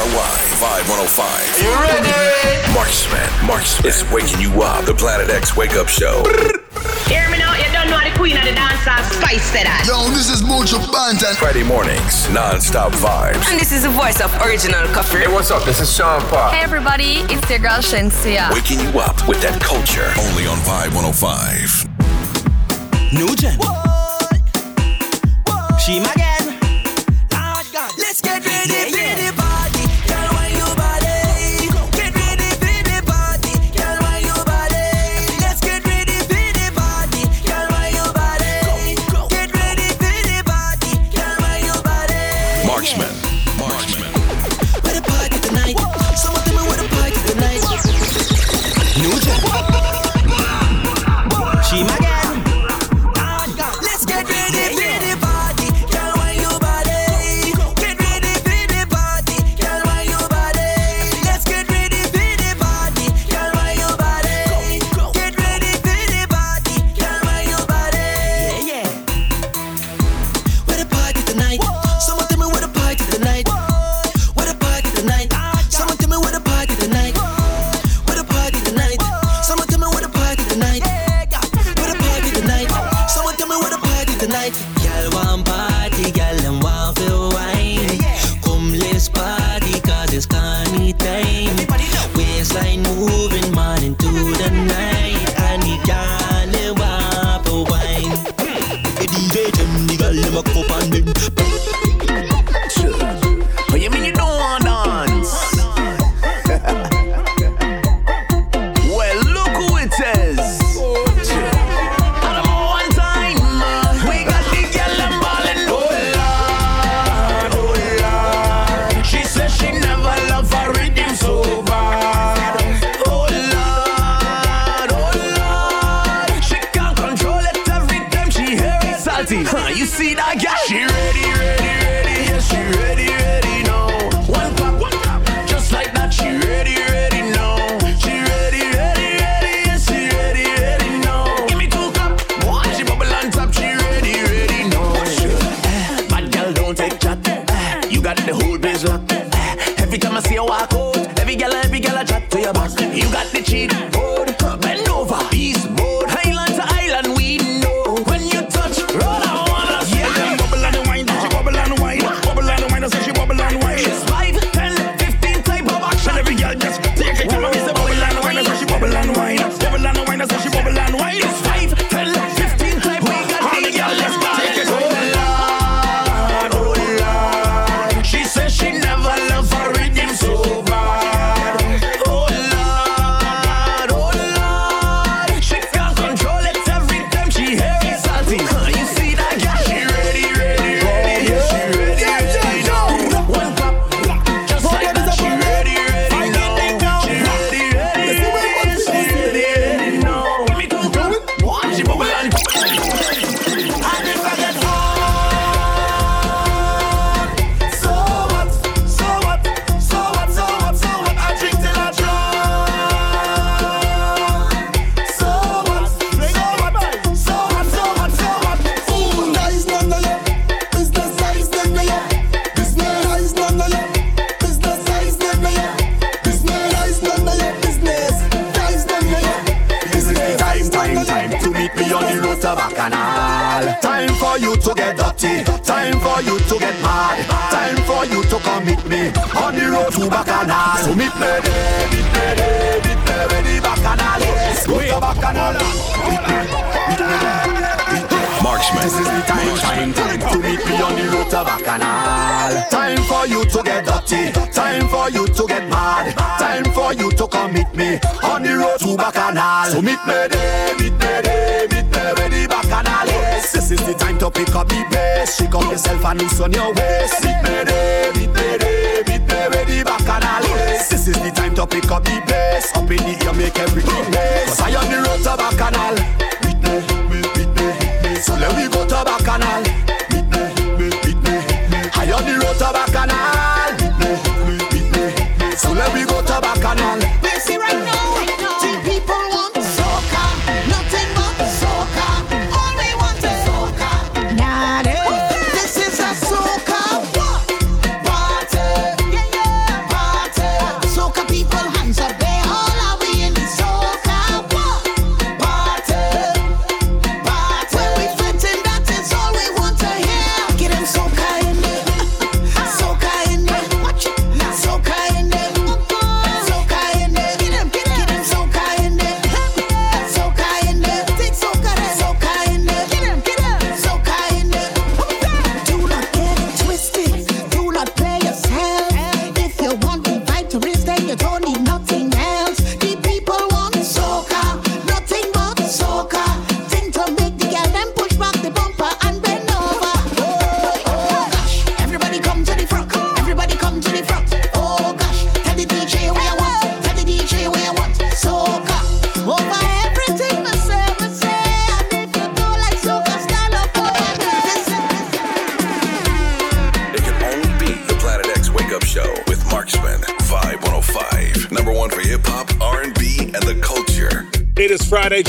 CHRY, Vibe 105. You ready? Marksman, Marksman. It's waking you up. The Planet X Wake Up Show. Hear me now, you don't know the queen of the dancers, Spice said that. Yo, this is Buju Banton. Friday mornings, non-stop vibes. And this is the voice of original coffee. Hey, what's up? This is Sean Paul. Hey, everybody, it's your girl Shenseea. Waking you up with that culture, only on Vibe 105. Nugent. Whoa, whoa, she my gal.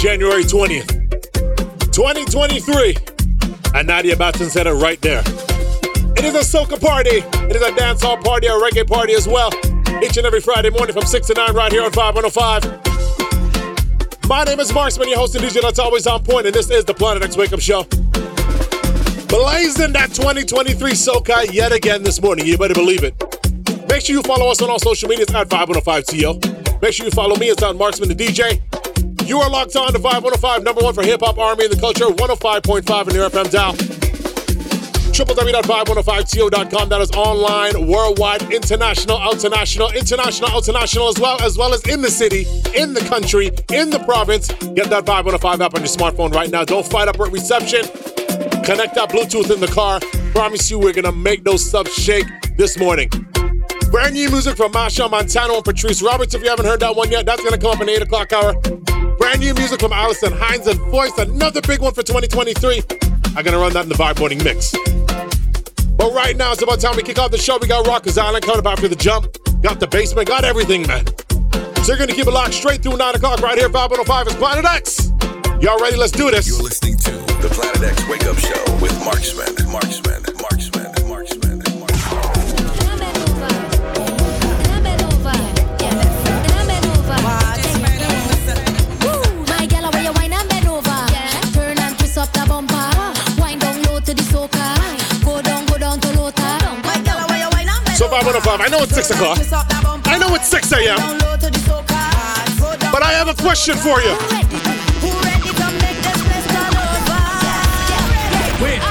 January 20th, 2023. And Nadia Batson said it right there. It is a soca party. It is a dancehall party, a reggae party as well. Each and every Friday morning from 6 to 9 right here on 5105. My name is Marksman, your host and DJ that's always on point, and this is the Planet X Wake Up Show. Blazing that 2023 SoCa yet again this morning. You better believe it. Make sure you follow us on all social medias at 5105TO. Make sure you follow me. It's on Marksman the DJ. You are locked on to Vibe 105, number one for hip hop, R&B, and the culture, 105.5 in your FM dial. www.5105to.com. That is online, worldwide, international, international, international, international, as well as well as in the city, in the country, in the province. Get that Vibe 105 app on your smartphone right now. Don't fight up with reception. Connect that Bluetooth in the car. Promise you, we're gonna make those subs shake this morning. Brand new music from Machel Montano and Patrice Roberts. If you haven't heard that one yet, that's gonna come up in 8 o'clock hour. Brand new music from Alison Hinds and Voice, another big one for 2023. I'm gonna run that in the Vibe Mix. But right now, it's about time we kick off the show. We got Rockers Island coming up after the jump. Got the basement, got everything, man. So you're gonna keep it locked straight through 9 o'clock right here. Vibe 105 is Planet X. Y'all ready? Let's do this. You're listening to the Planet X Wake Up Show with Marksman, Marksman, 105, I know it's 6 o'clock. I know it's 6 a.m. But I have a question for you. Wait.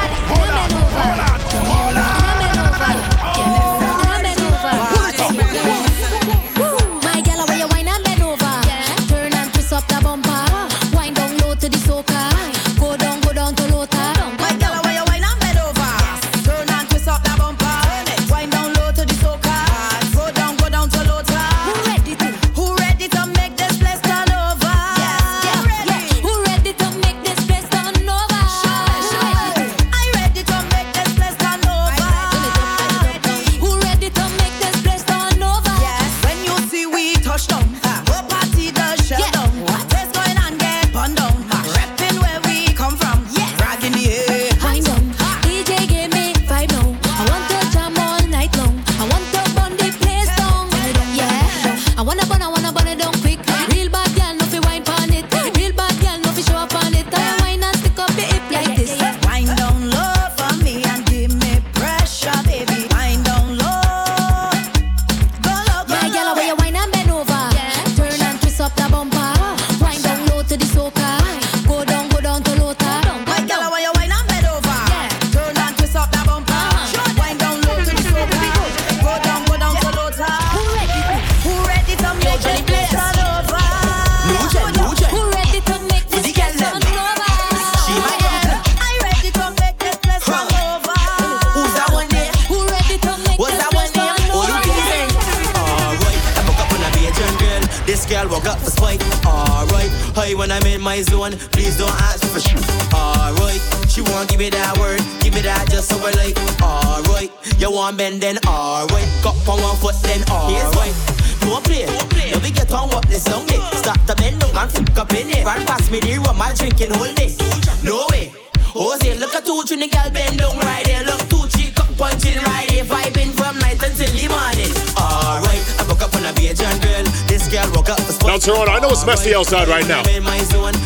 Up in it. Run past me the rum, I drinking whole day. No way. Jose, look at two trini gal bend down right there. Look two cheek up punching right there, vibing from night until the morning. Alright, I woke up on a Bajan girl. This girl woke up for Now, Toronto, I know it's messy outside right now.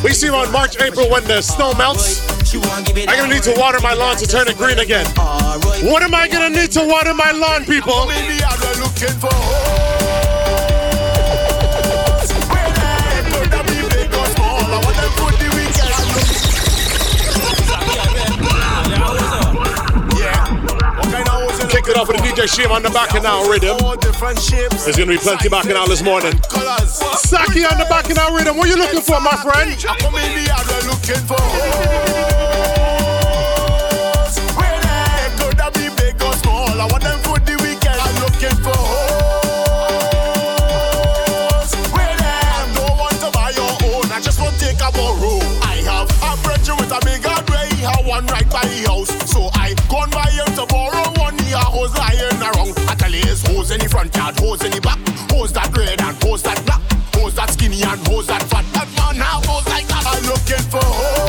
We see around March, April when the snow melts. I'm gonna need to water my lawn to turn it green again. What am I gonna need to water my lawn, people? It off with the DJ Shim on the bacchanal rhythm. There's gonna be plenty bacchanal this morning. Saki on the bacchanal rhythm. What are you looking for, my friend? I want them out, hose in the back, hose that red and hose that black, hose that skinny and hose that fat. That man now goes like that. I'm looking for hose.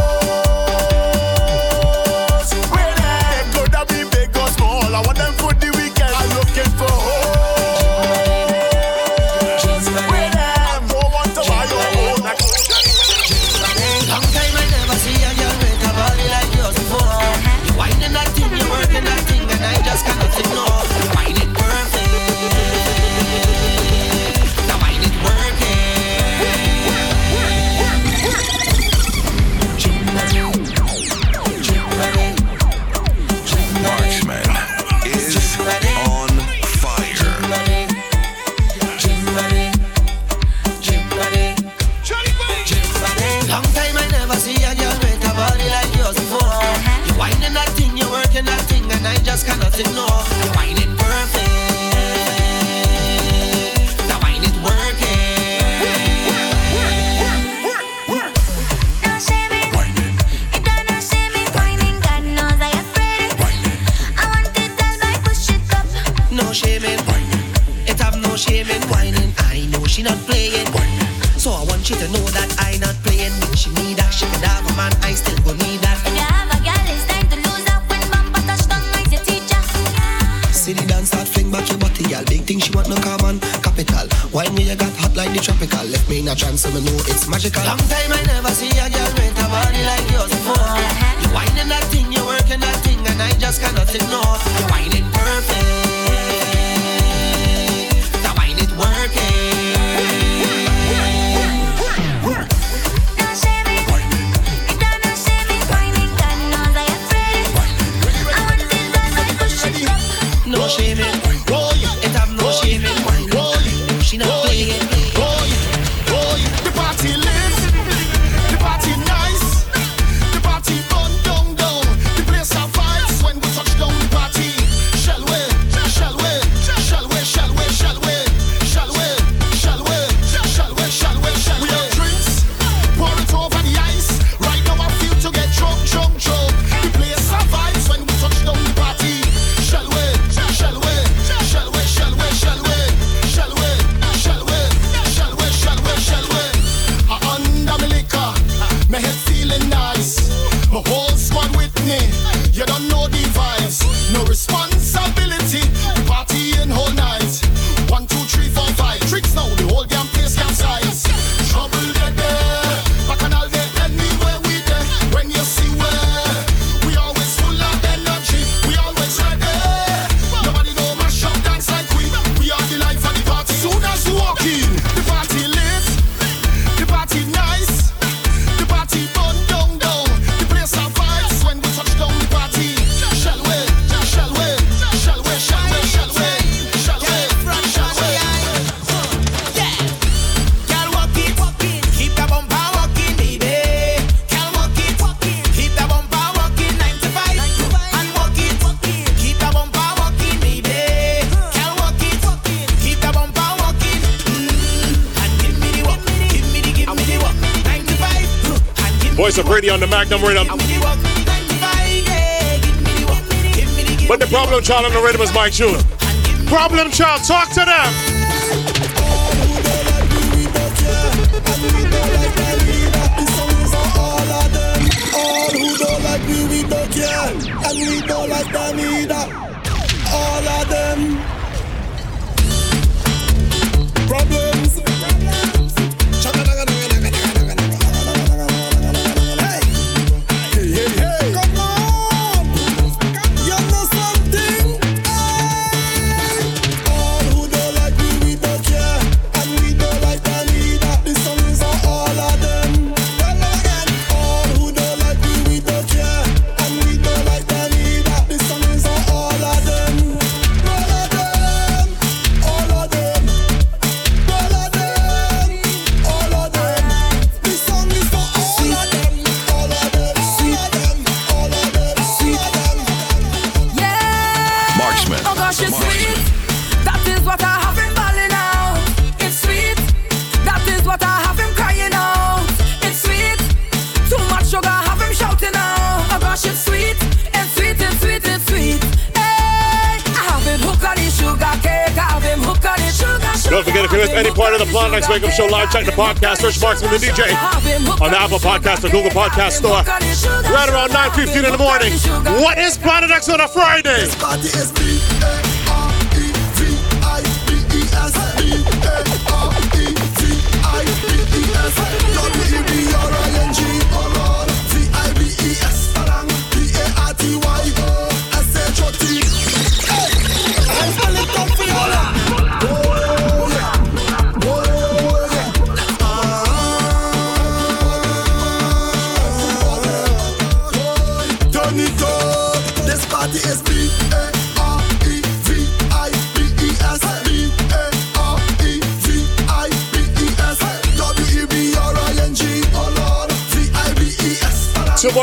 like them rhythm. But the problem child on the rhythm is Mike June. Problem child, talk to them. All of them. Problem. You missed any part of the Planet X Wake Up Show live, check the podcast. Search Marksman the DJ on the Apple Podcast or Google Podcast Store. Right around 9.15 in the morning. What is Planet X on a Friday?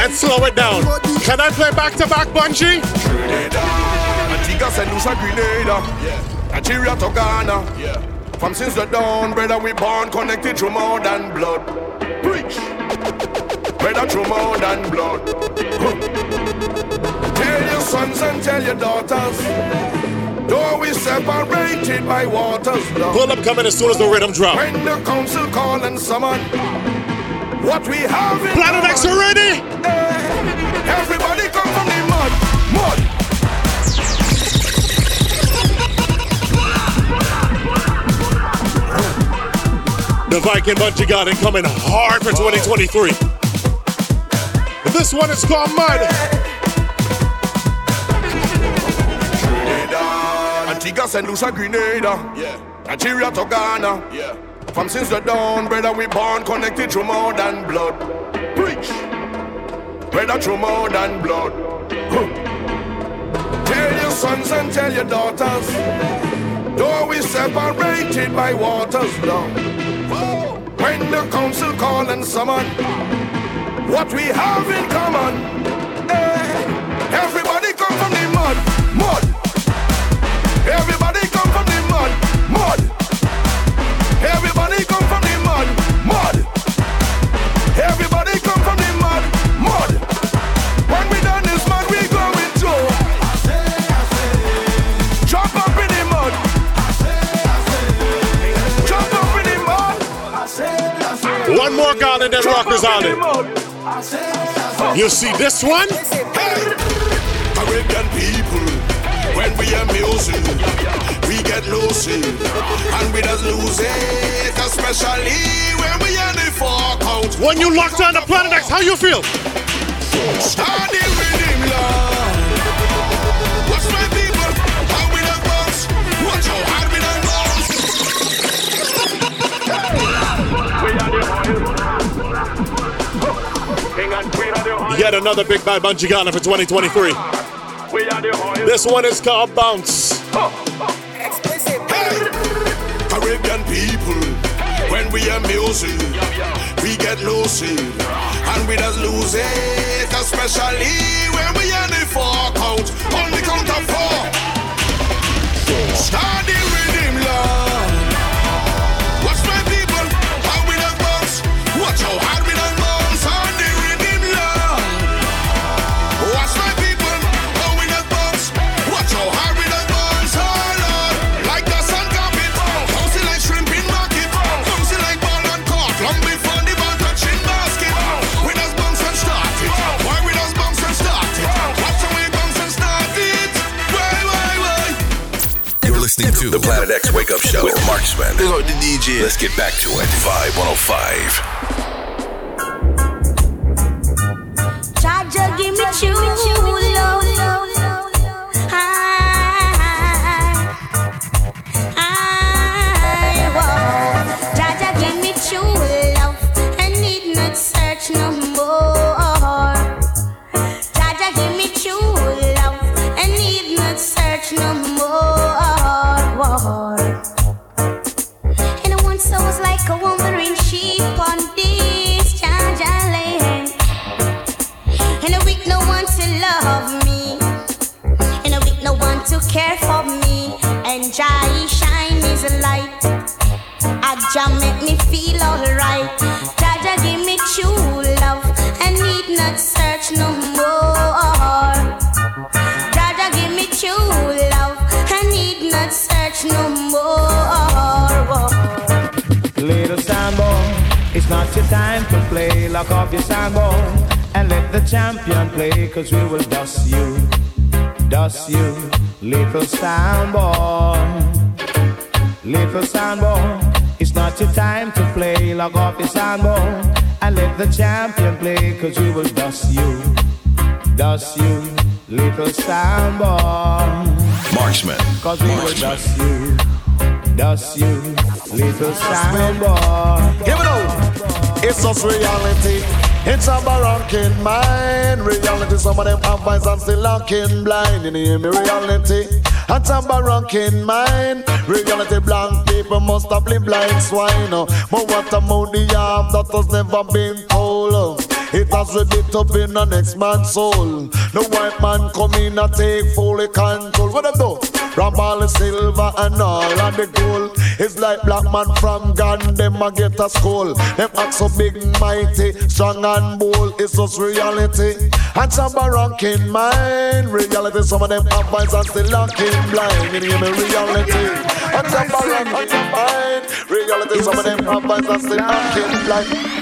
and slow it down, can I play back to back Bunji? Antigua, St. Lucia, Grenada. Nigeria to Ghana. From since the dawn, brother, we born connected through more than blood. Preach. Brother, through more than blood. Tell your sons and tell your daughters. Though we separated by waters, love. Pull up coming as soon as the rhythm drop. When the council call and summon, what we have in Planet X, you ready? Everybody come from the mud, mud. The Viking Bunji Garlin coming hard for 2023. This one is called Mud. Antigua, St. Lucia, Grenada. Yeah. Nigeria to Ghana. Yeah. From since the dawn, brother, we born connected through more than blood. Brother, through more than blood. Tell your sons and tell your daughters. Though we separated by waters, love. When the council call and summon, what we have in common. More garden than Rockers Island. You see this one? Caribbean people, when we are music, we get lucid, and we just lose it, especially when we are the fork out. When you locked on the Planet X, how you feel? Start the Yet another big bad Bunji Garlin for 2023. This one is called Bounce. Caribbean people, when we are music, we get lucid, and we just lose it, especially when we are the fork out on the count of four. Start the to the Planet X Wake Up Show with Marksman. Big the DJ. Let's get back to it. Vibe 105. Me feel alright. Jah give me true love, and need not search no more. Jah give me true love, and need not search no more. Little soundboy, it's not your time to play. Lock off your soundboy and let the champion play, cause we will dust you, dust you, little sound boy, little sound boy. It's not your time to play, log off your sound boy and let the champion play, cause we will dust you, dust you, little sound boy. Marksman. Cause we will dust you, dust you, little sound boy. Give it up. It's just reality. It's a barranking mind. Reality, some of them have eyes and still looking blind. You hear me? Reality. It's a barranking mind. Reality, blank people must have lived like swine. But what about the arm that has never been? It has a bit up in the next man's soul. The white man come in and take fully control. What them do? From all the silver and all of the gold. It's like black man from Gun, them a get a skull. Them act so big, mighty, strong and bold. It's just reality. And some are ranking mind. Reality, some of them have eyes and still looking blind. You hear me? Reality. And some are ranking mind. Reality, some of them have eyes and still looking blind.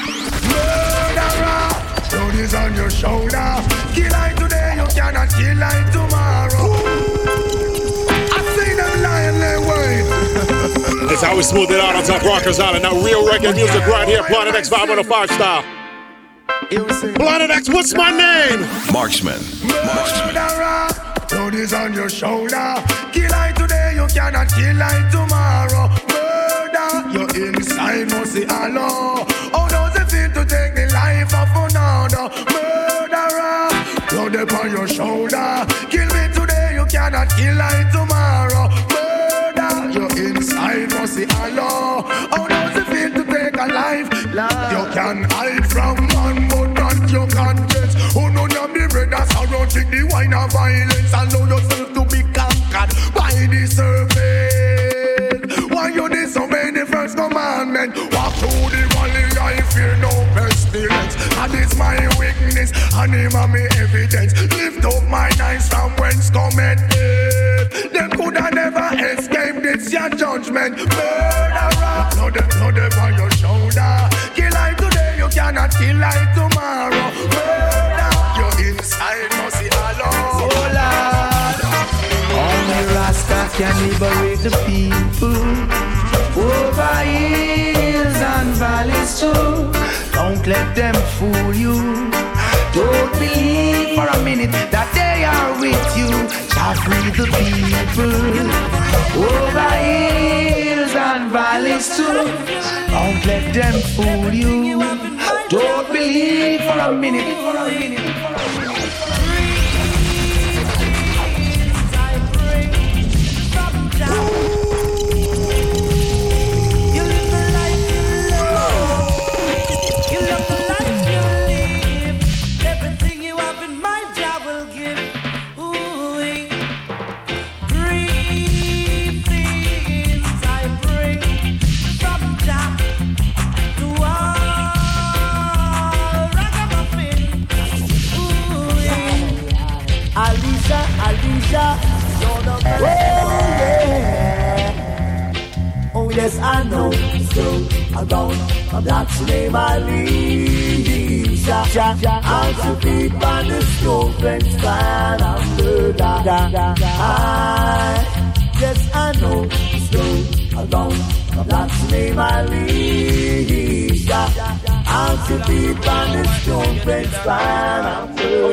Murderer, load is on your shoulder. Kill like today, you cannot kill like tomorrow. I see them lying their way. It's how we smooth it out on Top Rockers Island. Now, real reggae music right here, Planet X 505 style. Planet X, what's my name? Marksman. Murderer, load is on your shoulder. Kill like today, you cannot kill like tomorrow. Murder, your inside must see Allah. How does load upon your shoulder. Kill me today, you cannot kill like tomorrow. Murder, your inside must see Allah. How does it feel to take a life? Love. You can hide from man, but not your conscience. Oh no, you be brother sorrow, take the wine of violence. Allow yourself to be conquered by the serpent. Why you disobey the first commandment? Walk through the valley, I fear no pestilence. And it's my weakness, and him and me evidence. Lift up my eyes from whence cometh it. Them coulda never escaped this your judgment. Murderer, blood, blood on your shoulder. Kill like today, you cannot kill like tomorrow. Murder, your inside must see alone. Oh Lord, only Rasta can liberate the people over hills and valleys too. Don't let them fool you. Don't believe for a minute that they are with you. Shall free the people over hills and valleys too. Don't let them fool you. Don't believe for a minute. For a minute. For a minute. You're the best. Oh yes, I know. So around a black's name Alicia. I'll sleep on the stove fence fan under that. I, yes, I know. So around a black's name Alicia. I'll sleep on the stove fence fan under oh,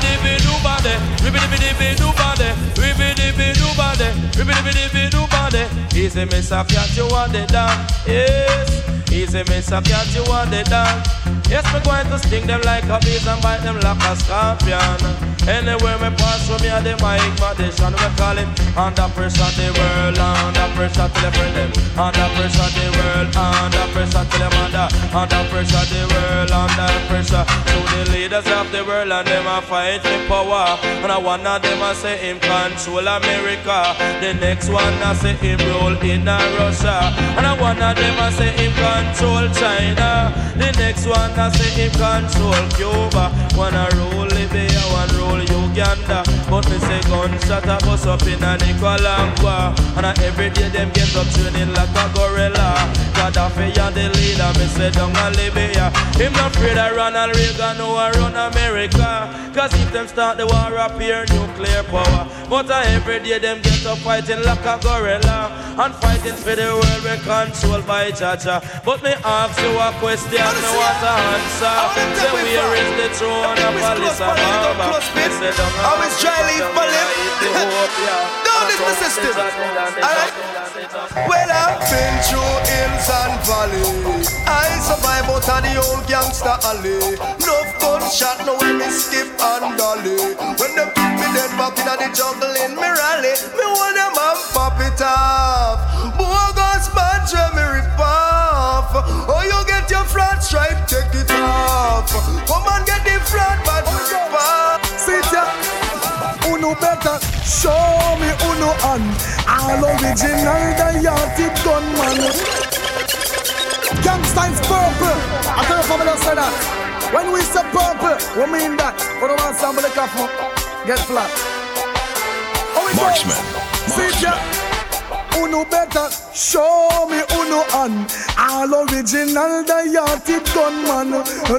that. Ribbidi-bidi-doo-body, ribbidi-bidi-bidi-doo-body, ribbidi-bidi-doo-body, ribbidi-bidi-bidi-doo-body. Easy, miss, I catch you on the dance. Yes, easy, miss, I catch you on the dance. Yes, me going to sting them like a bees and bite them like a scorpion. Anywhere me pass from me, the mic magician we call it under pressure the world under pressure till the friend them Under pressure the world, under pressure tell them under, under pressure the world, under pressure. To the leaders of the world and them a fight for power. And I of them a say him control America. The next one a say him rule in Russia. And I of them a say him control China. The next one a say him control Cuba. One a rule Libya, one rule Uganda. But me say gunshot a bust up in a Nicaragua. And a every day them get up training like a gorilla. Gaddafi and the leader, me say down a Libya. Him not afraid of Ronald Reagan who a run America. Cause if them start the war up here, nuclear power. But uh, every day them get up fighting like a gorilla. And fighting for the world we control by Chacha. But me ask you a question, me want to answer. Say where is the throne of Addis Ababa? Me say down a Always try leave for live. Don't this the system. Alright. Well, I've been through hills and valleys. I survive out of the old gangster alley. No gunshot, no way me skip and dolly. When them put me dead back in the jungle in me rally, me want them and pop it off. Bogus man, me rip off. Oh, you get your front stripe, take it off. Come and Uno better show me uno on All original Dayati gunman Gangsta is purple. I tell you me say that When we say purple, we mean that We don't want somebody cough Get flat. How we Marksman. Sit ya Uno better show me uno on All original Dayati gunman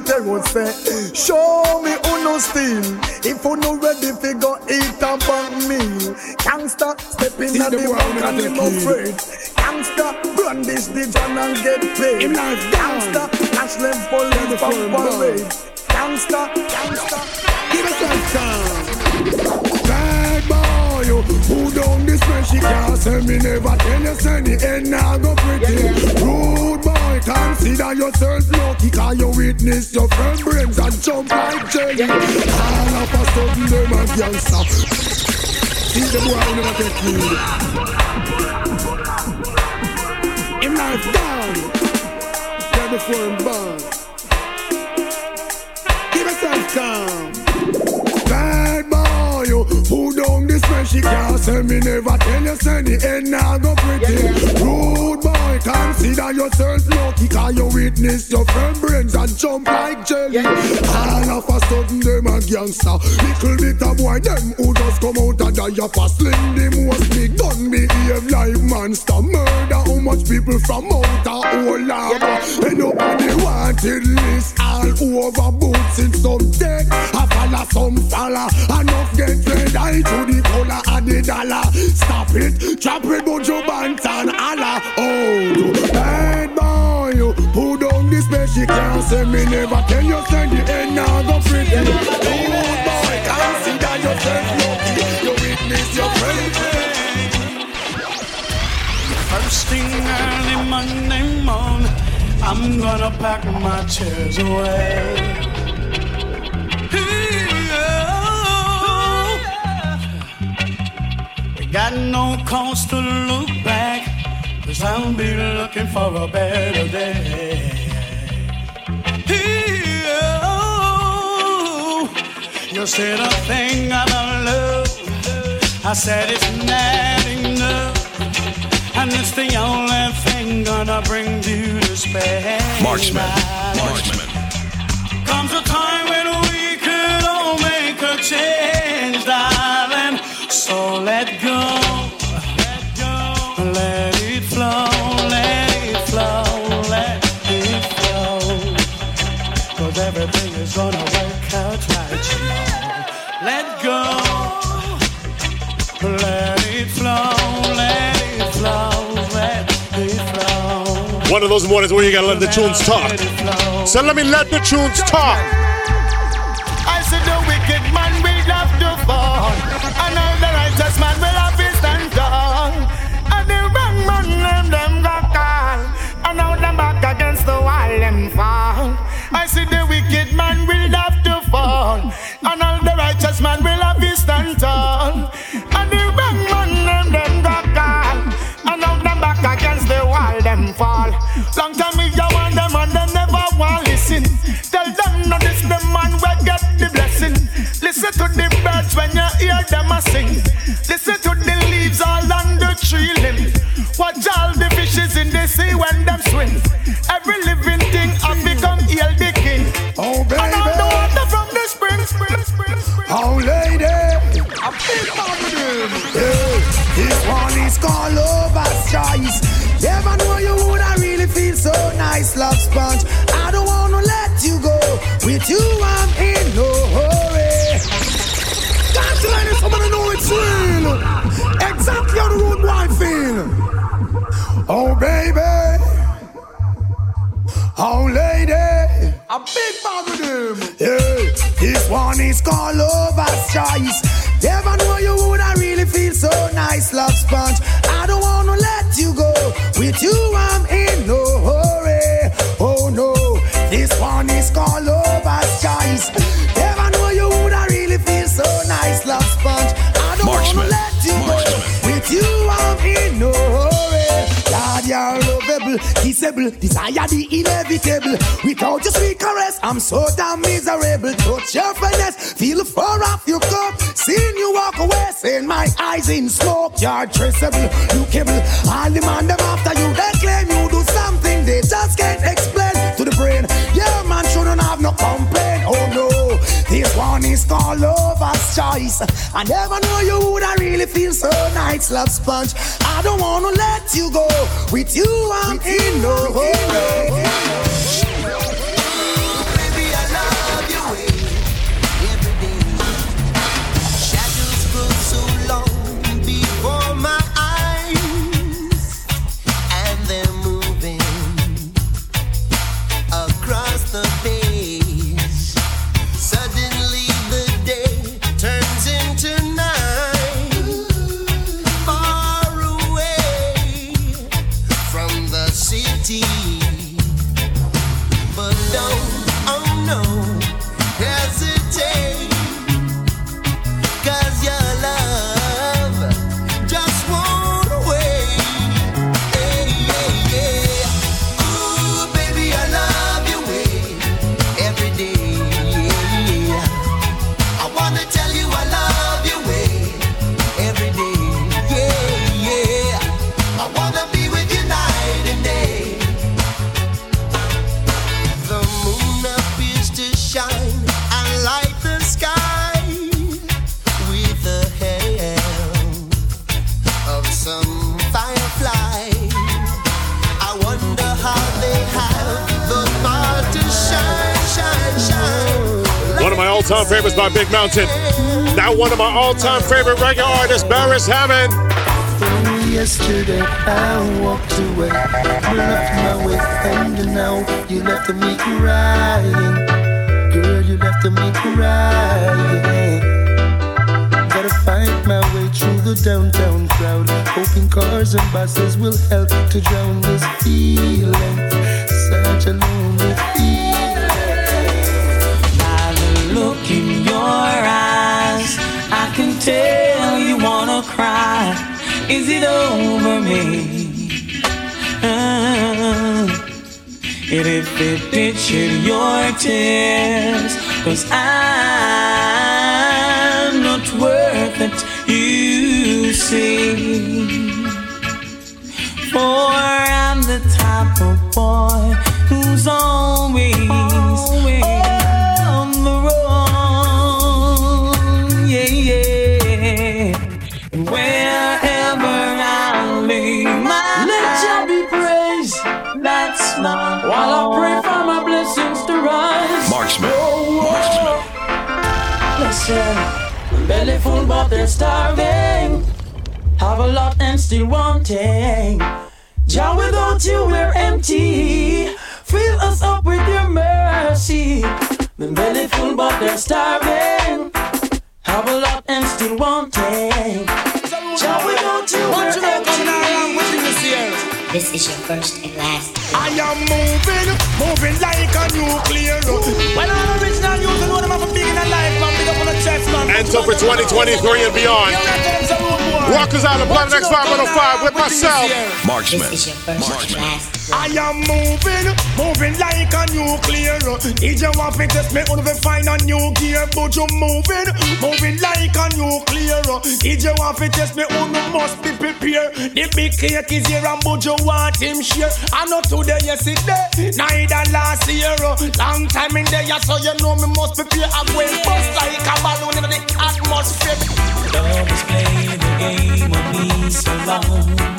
They would say. Show me uno steel. If uno ready fi go eat a bank meal Gangsta step in at the the bank and him afraid. Gangsta brandish the gun and get paid. Him life. Gangsta cash police for from him, parade. Gangsta, gangsta Give us some time. Bad boy, you who down this way she can't say me never tell you say the end now go pretty. Rude boy, consider yourself lucky cause you witness your friend brains and jump like jelly. All of a sudden them a gangster. See the boy who never take lead. Him life down. Right before him born. She can't say me never tell you say the end now go pretty. Rude boy, consider yourself lucky cause you witness your friend brains and jump like jelly. All of a sudden them a gangster. Little bit of boy them who just come out and die for sling the most big gun behave like monster. Murder how much people from out of whole lava. Up on wanted list all over boots in some deck. I follow some fella. Enough get red eye to the color of the dollar. Stop it, drop it, Buju Banton, Allah. Oh, bad boy, you who down this bed, she can't say me never tell you, say the end now go pretty. Rude boy, consider yourself lucky. You witness your friend. First thing early Monday morning, I'm gonna pack my chairs away. Got no cause to look back, cause I'll be looking for a better day. You said a thing about love, I said it's not enough. And it's the only thing gonna bring you to spare. Marksman. Marksman. Comes a time of those mornings where you gotta let the tunes talk. So let me let the tunes talk. This one is called Lover's Choice. Never know you would I really feel so nice, love sponge. I don't wanna let you go. With you, I'm in no hurry. Let it somebody know it's real? Exactly how the road boy feel. Oh, baby. Oh, lady. I'm big man with him. Hey, this one is called Lover's Choice. Love sponge. I don't wanna let you go. With you, I'm in no hurry. Oh no, this one is called Lover's Choice. Never know you would I really feel so nice, love sponge. I don't wanna let you go. With you, I'm in no hurry. God, you're lovable, kissable, desire the inevitable. Without your sweet caress, I'm so damn miserable. Touch your finesse, feel far off your cup. Seeing you seeing my eyes in smoke. You're traceable, you cable. All the man them after you, they claim you do something they just can't explain to the brain. Yeah, man shouldn't have no complaint. Oh no, this one is called lover's choice. I never know you would I really feel so nice, love sponge. I don't wanna let you go. With you, I'm in no favorites by Big Mountain. Now one of my all-time favorite reggae artists, Beres Hammond. Yesterday I walked away, left my way, and now you left me crying. Girl, you left me crying. Gotta find my way through the downtown crowd, hoping cars and buses will help to drown this feeling. Such a lonely feeling. Look in your eyes, I can tell you wanna cry. Is it over me? Ah. And if it did shed your tears, cause I'm not worth it, you see. For I'm the type of boy who's always, belly full but they're starving. Have a lot and still wanting. Jah, without you we're empty. Fill us up with your mercy. The belly full but they're starving. Have a lot and still wanting. Jah, without you we're empty. This is your first and last. I am moving, moving like a nuclear. When I'm original, you can know them have a big in a so for 2023 and beyond, Rockers Island, Planet X 505 with myself. Marksman. This is your first and. I am moving, moving like a nuclear. If you want to test me, on the find a new gear, but you moving, moving like a nuclear. If you want to test me, on must be prepared. The big cake is here and but you want him share. I know today, yes, it day. Neither last year. Long time in there, so you know me must prepare. I'm going bust like a balloon in the atmosphere. Love has played the game of me so long.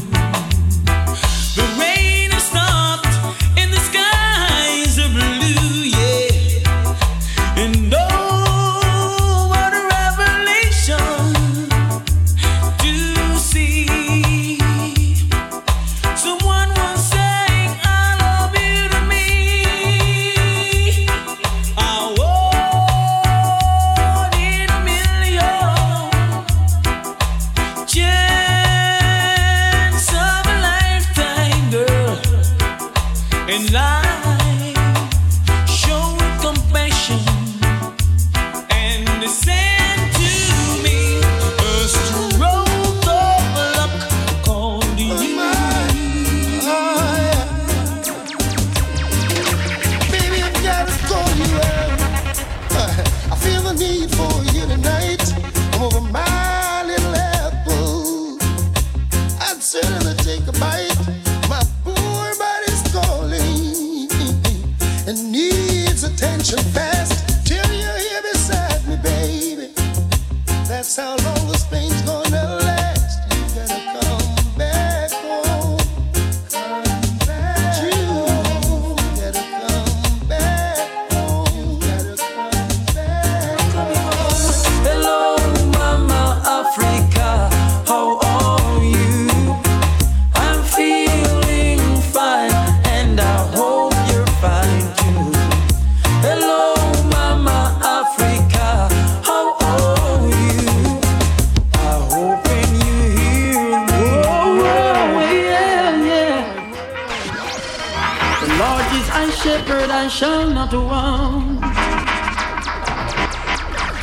shall not want.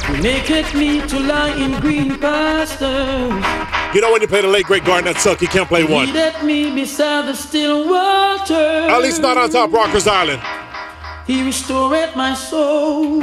He maketh me to lie in green pastures. You know when you play the late great Garnett Silk, you can't play He one. leadeth me beside the still water. At least not on top Rockers Island. He restored my soul.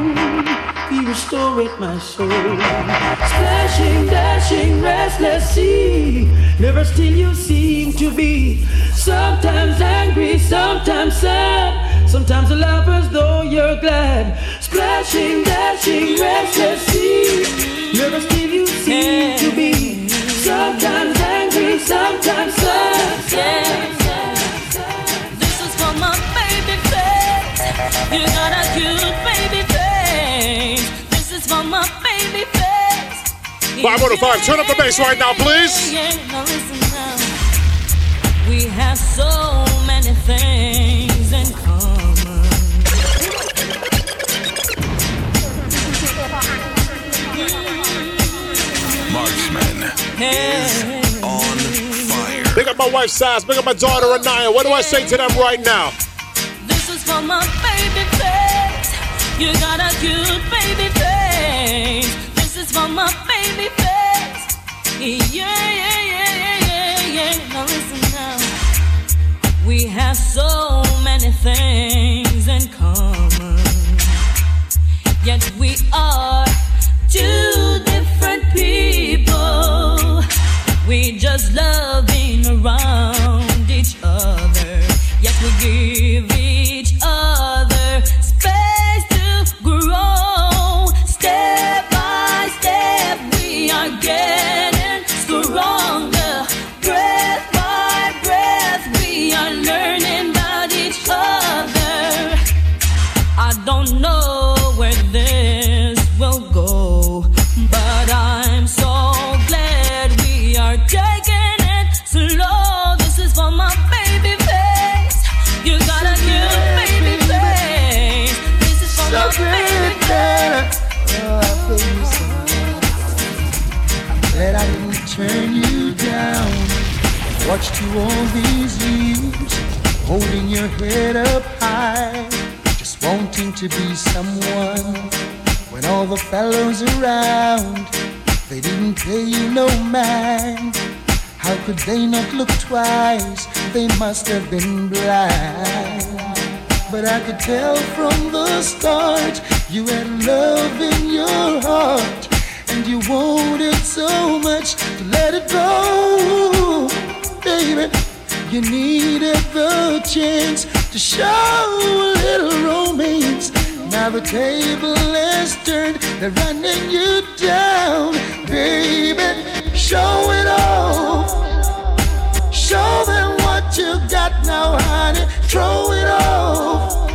He restoreth my soul. Splashing, dashing, restless sea. Never still you seem to be. Sometimes angry, sometimes sad. Sometimes a laugh as though you're glad. Splashing, dashing, restless sea. Never still you seem to be. Sometimes angry, sometimes sad. This is for my baby face. You got a cute baby face. This is for my baby face. 505, turn up the bass right now, please. Yeah, yeah, now listen now. We have so many things is on fire. Big up my wife Sass, big up my daughter Anaya. What do I say to them right now? This is for my baby face. You got a cute baby face. This is for my baby face. Yeah, yeah, yeah, yeah, yeah, yeah. Now listen now. We have so many things in common. Yet we are two different people. We just loving around each other. Yet we give Watched you all these years, holding your head up high, just wanting to be someone. when all the fellows around they didn't pay you no mind. How could they not look twice? They must have been blind. But I could tell from the start you had love in your heart. And you wanted so much to let it go. Baby, you needed the chance to show a little romance. Now the table has turned, they're running you down. Baby, show it off. Show them what you got now, honey. Throw it off.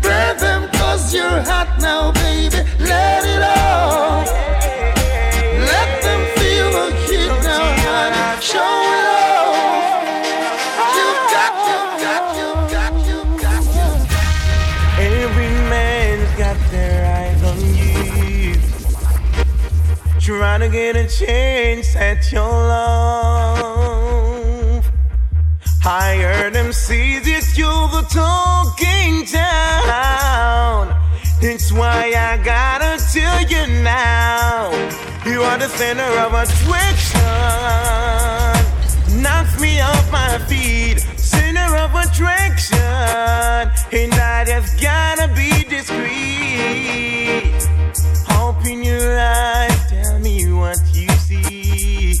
Burn them cause you're hot now, baby. Let it off. Trying to get a chance at your love. I heard them say that you're the talking town. It's why I gotta tell you now. You are the center of attraction. Knocks me off my feet. Center of attraction. And I just gotta be discreet. Open your eyes, tell me what you see.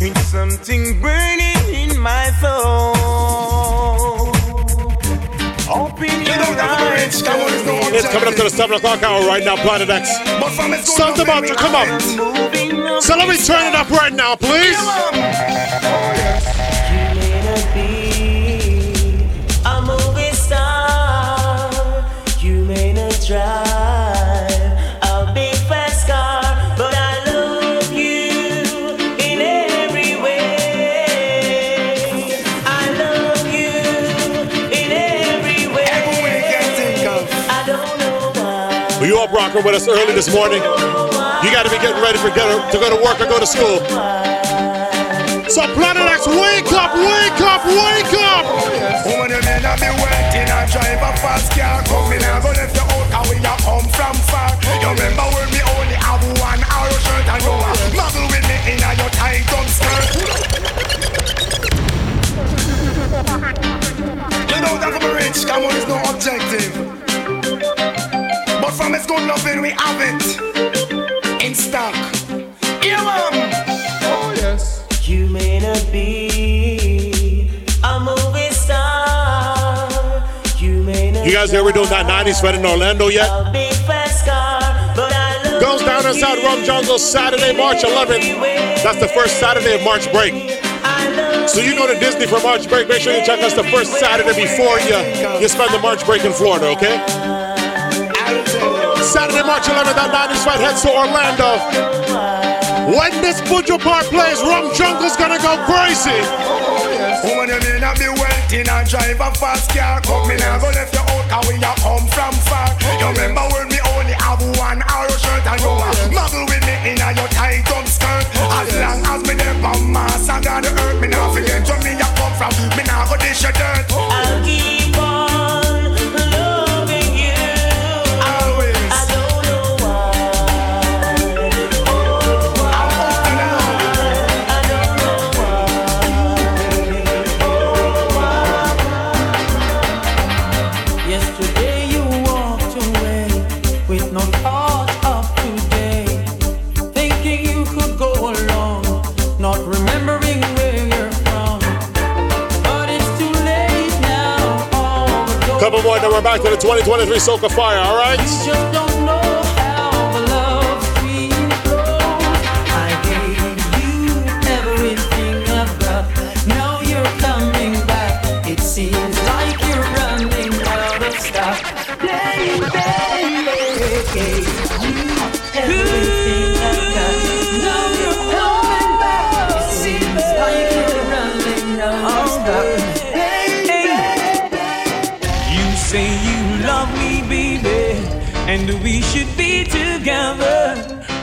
It's something burning in my soul. Open your eyes, tell me It's coming up to the 7 o'clock hour right now, Planet X. Santa Mountain, come on. So let me turn it up right now, please. With us early this morning? You got to be getting ready for get, to go to work or go to school. So Planet X, wake up, wake up, wake up! Woman, you may not be waiting and drive a fast car. Come in and go left from far. You remember when we only have one arrow shirt and you are muggle with me in your tight dumb skirt. You know that I'm rich, come on, it's no objective. But from it's good loving, we have it in stock. Yeah, man. Oh, yes. You may not be a movie star. You may not You guys ever doing that 90s Fed in Orlando yet? Goes down inside Rum Jungle Saturday, March 11th. That's the first Saturday of March break. So you go to Disney for March break. Make sure you check us the first Saturday before you, you spend the March break in Florida, okay? Saturday, March 11th, that 90s fight heads to Orlando. When this Buju Park plays, Rum Jungle's gonna go crazy. Woman, you may not be drive a fast car. And go left out and we from far. You remember when have one arrow shirt and you are oh, muggle with me in a your tight dumb skirt. Oh, as long as me never mass and the earth, me not forget where me a come from. Me not go dish your dirt. Oh, we're back to the 2023 Soca Fire, all right?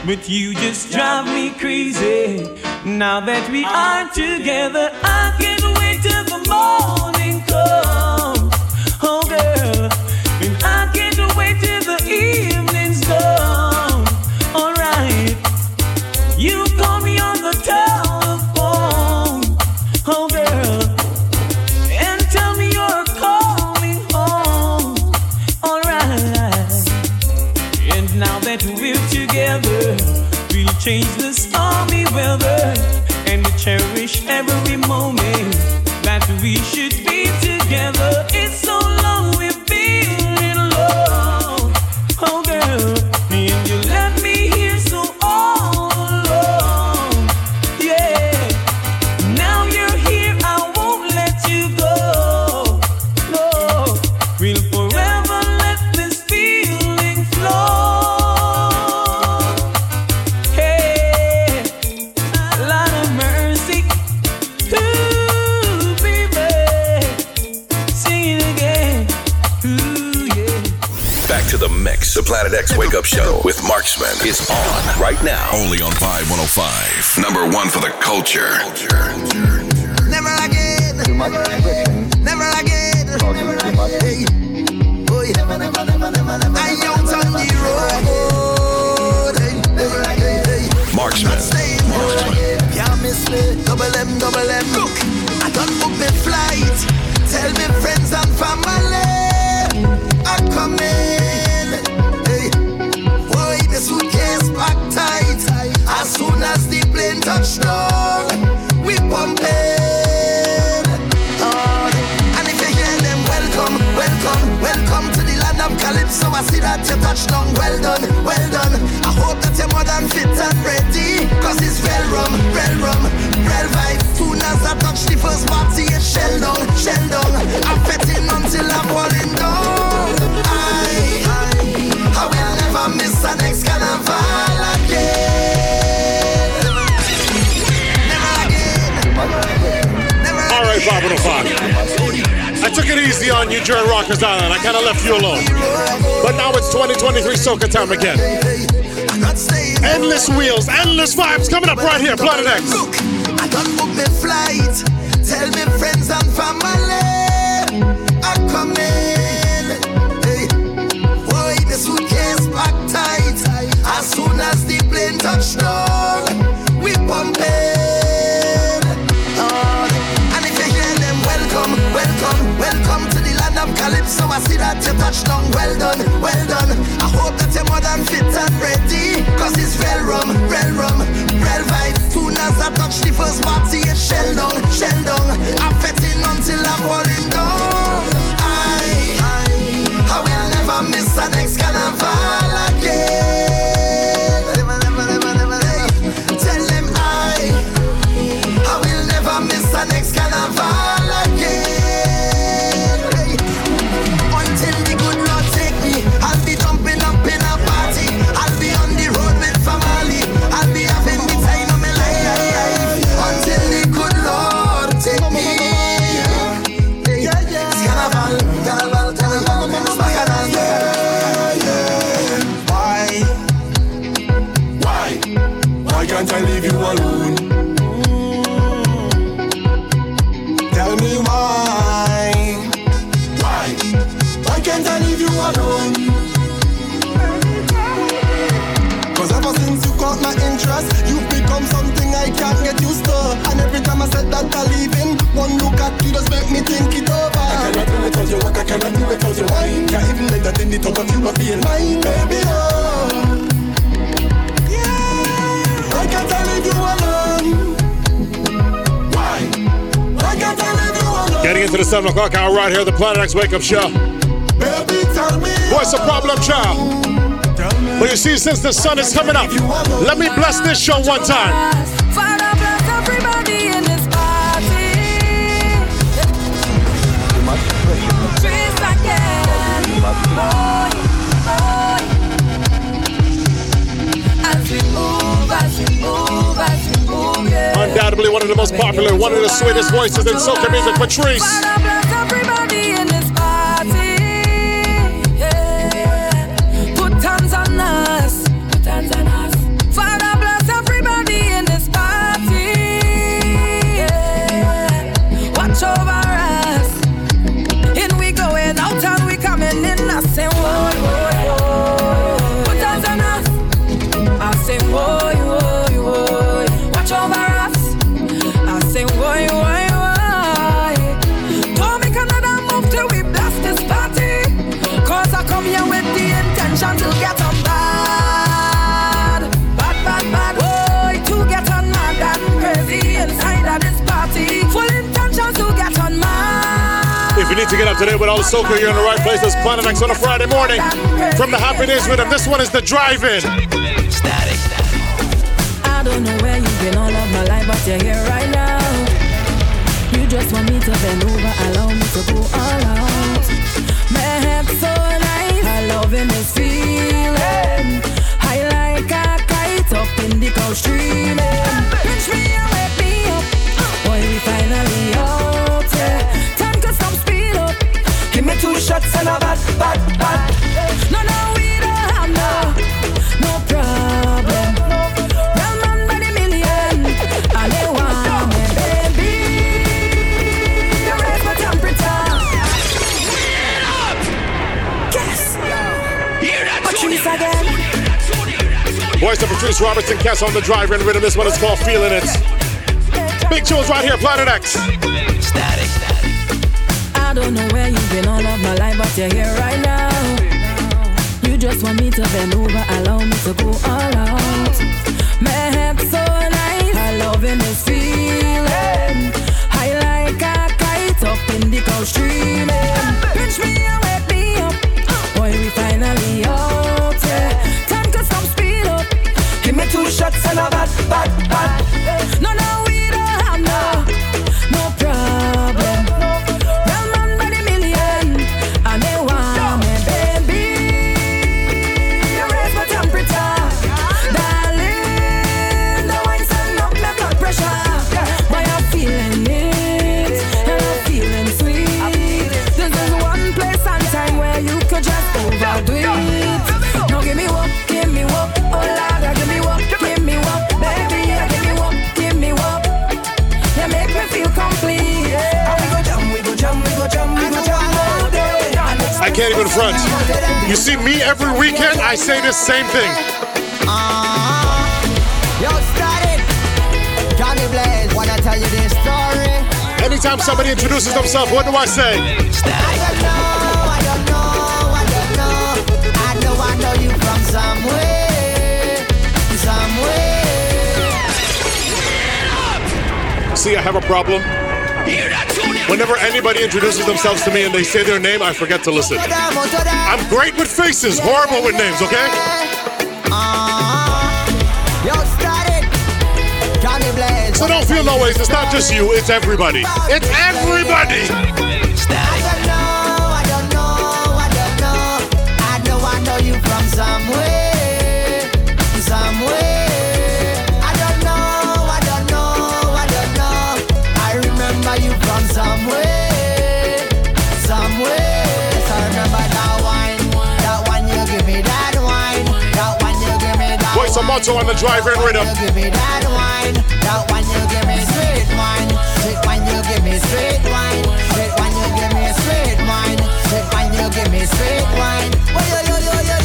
But you just drive me crazy. Now that we are together, I can't Marksman is on right now. Only on Vibe 105. Number one for the culture. Never again. Never again. Hey. Boy. I out on the road. Hey. Hey, hey. Marksman. Can't miss me. Double M, double M. Look, I done book me flight. Tell me friends and family. I'm coming. That you touched down. Well done, well done. I hope that you're more than fit and ready. Cause it's real rum, real rum, real vibe. Soon as I touch the first party, it's shell down, shell down. I'm fetting until I'm falling down. I, I, I will never miss the next carnival again. Never again. Never again. All right, Vibe 105. I took it easy on you during Rockers Island. I kind of left you alone. But now it's 2023 Soca time again. Endless wheels, endless vibes coming up right here, Planet X. I done book me flight. Tell me friends and family are coming. Hey, boy, the suitcase packed tight. As soon as the plane touch down, of I see that you touched down. Well done, well done. I hope that you're more than fit and ready. Cause it's real rum, real rum, real vibe. Soon as I touch the first party, let that in the thought of you being mine, baby. Oh. Why can't leave you alone? Why? Why can't I leave you alone? Getting into the 7 o'clock hour right here, the Planet X Wake Up Show. Baby, tell me. What's the problem, child? Well, you see, since the sun is coming up, let me bless this show one time. Undoubtedly one of the most popular, one of the sweetest voices in soca music, Patrice. Today with all the soca. You're in the right place. It's Planet X on a Friday morning from the Happy Days Rhythm. This one is the drive-in. Static. I don't know where you've been all of my life, but you're here right now. You just want me to bend over, allow me to go all out. My hips so nice, I loving this feeling. I like a kite up in the cold streaming. Pinch me and me two shots and a bad, bad, bad. No, no, we don't have no, no problem. Well, man, by the million, and they want me, baby. You raise my temperature. Guess. Patrice again. Voice of Patrice Robertson, Cass on the drive-in rhythm. This one is called Feeling It. Big tunes right here, Planet X. I don't know where you've been all of my life, but you're here right now. You just want me to bend over, allow me to go all out. My hips so nice, I loving this feeling. I like a kite up in the cold streaming. Pinch me and wake me up, boy, we finally out. Yeah. Time to stop speed up. Give me two shots and a bad, bad, bad. No, no, front. You see me every weekend, I say this same thing. Uh-huh. Yo, started. Johnny Blaze, wanna tell you this story? Anytime somebody introduces themselves, what do I say? I don't know, I don't know, I don't know. I know I know you from somewhere, somewhere. See, I have a problem. Whenever anybody introduces themselves to me and they say their name, I forget to listen. I'm great with faces, horrible with names, okay? So don't feel no ways. It's not just you, it's everybody. It's everybody. From somewhere, of on the drive-in rhythm. you give me that wine, that one you give me sweet wine, sweet wine you give me sweet wine, sweet wine you give me sweet wine, sweet wine you give me sweet wine. Oh yo yo yo yo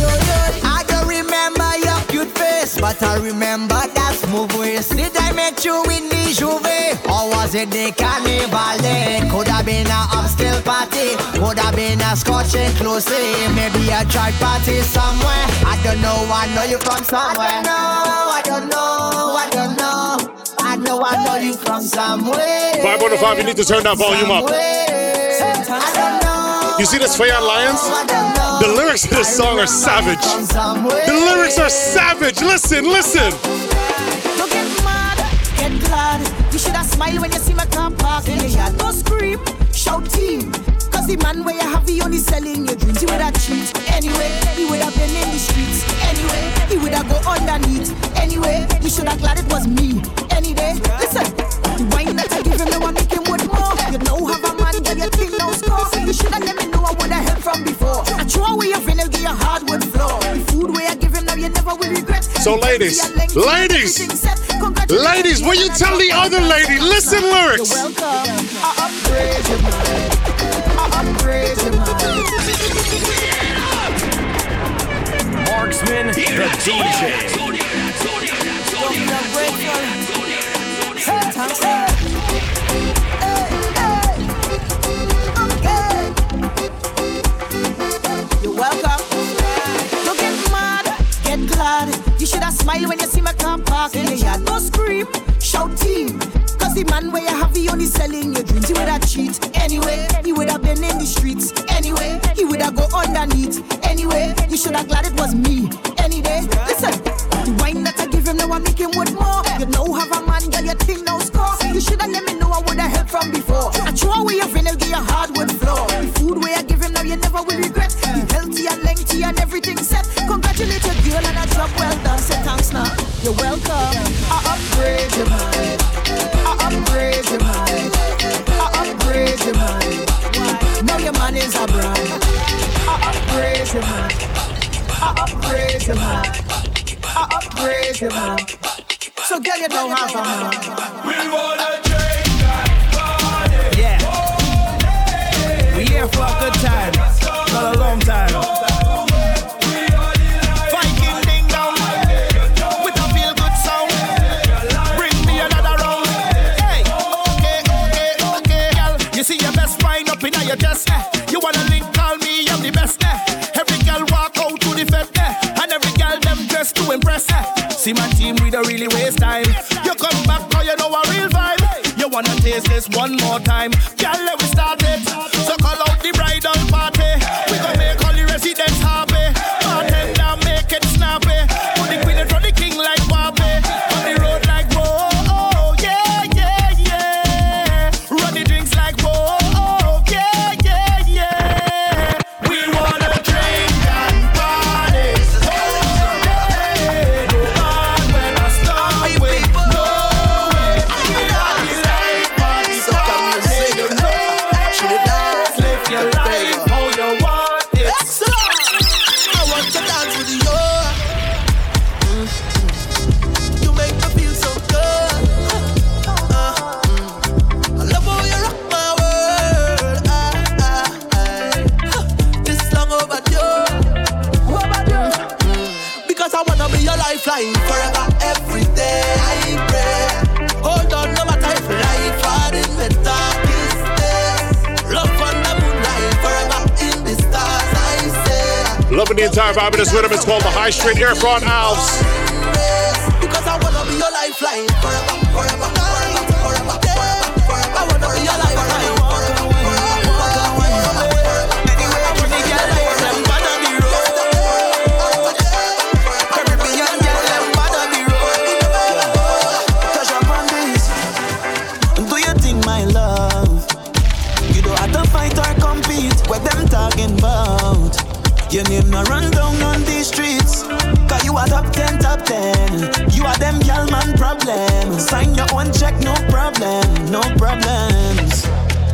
but I remember that smooth waist. Did I meet you in the J'ouvert? Or was it the carnival day? Could have been a upscale party, could have been a scotch inclusive, maybe a drive party somewhere. I don't know, I know you from somewhere. I don't know, I don't know, I don't know. I know I know you from somewhere. 505, you need to turn that volume up. I don't know. You see this Fay-Ann Lyons? The lyrics to this song are savage. The lyrics are savage. Listen, listen. Don't get mad, get glad. You should have smile when you see my car park in your yard. Don't scream, shout team. Cause the man where you have he only selling your dreams. He would have cheat anyway. He would have been in the streets anyway. He would have go underneath anyway. You should have glad it was me any day. Listen, the wine that I give him, the one make him with more. You know have a man that you think no score. You should have let me know I would have helped from before. I throw away your vinyl, give your hardwood floor. The food where I give him now, you never will regret. So, ladies, ladies, ladies, will you tell the other lady? Listen, lyrics. I upgrade your mind. I upgrade your mind. Marksman, the DJ. You're should have smiled when you see my car park in your yard. Don't scream, shout team. Cause the man where you have, he only selling your dreams. He would have cheat anyway. He would have been in the streets anyway. He would have go underneath anyway. You should have glad it was me any day. Listen, the wine that I give him now I make him with more. You know have a man, girl, your thing now score. You should have let me know I would have helped from before. I throw away your vinyl, get your hardwood floor. The food where I give him now you never will regret. He healthy and lengthy and everything set. Girl and a job well done. Say thanks now. You're welcome. I upgrade your mind. I upgrade your mind. I upgrade your mind. Now your man is a brand. I upgrade your mind. I upgrade your mind. I upgrade your mind. So girl, you don't have a man. We wanna drink your. Eh. You wanna link, call me, I'm the best. Eh. Every girl walk out to the fed, eh. and every girl them dress to impress. Eh. See my team, we don't really waste time. You come back, cause you know a real vibe. You wanna taste this one more time, girl? Let me start it. So call out the bridal party. We gon' make entire vibe this rhythm. It's called the High Street Aircon Alves. Because I wanna be your lifeline forever, forever, problem. Sign your own check, no problem, no problems.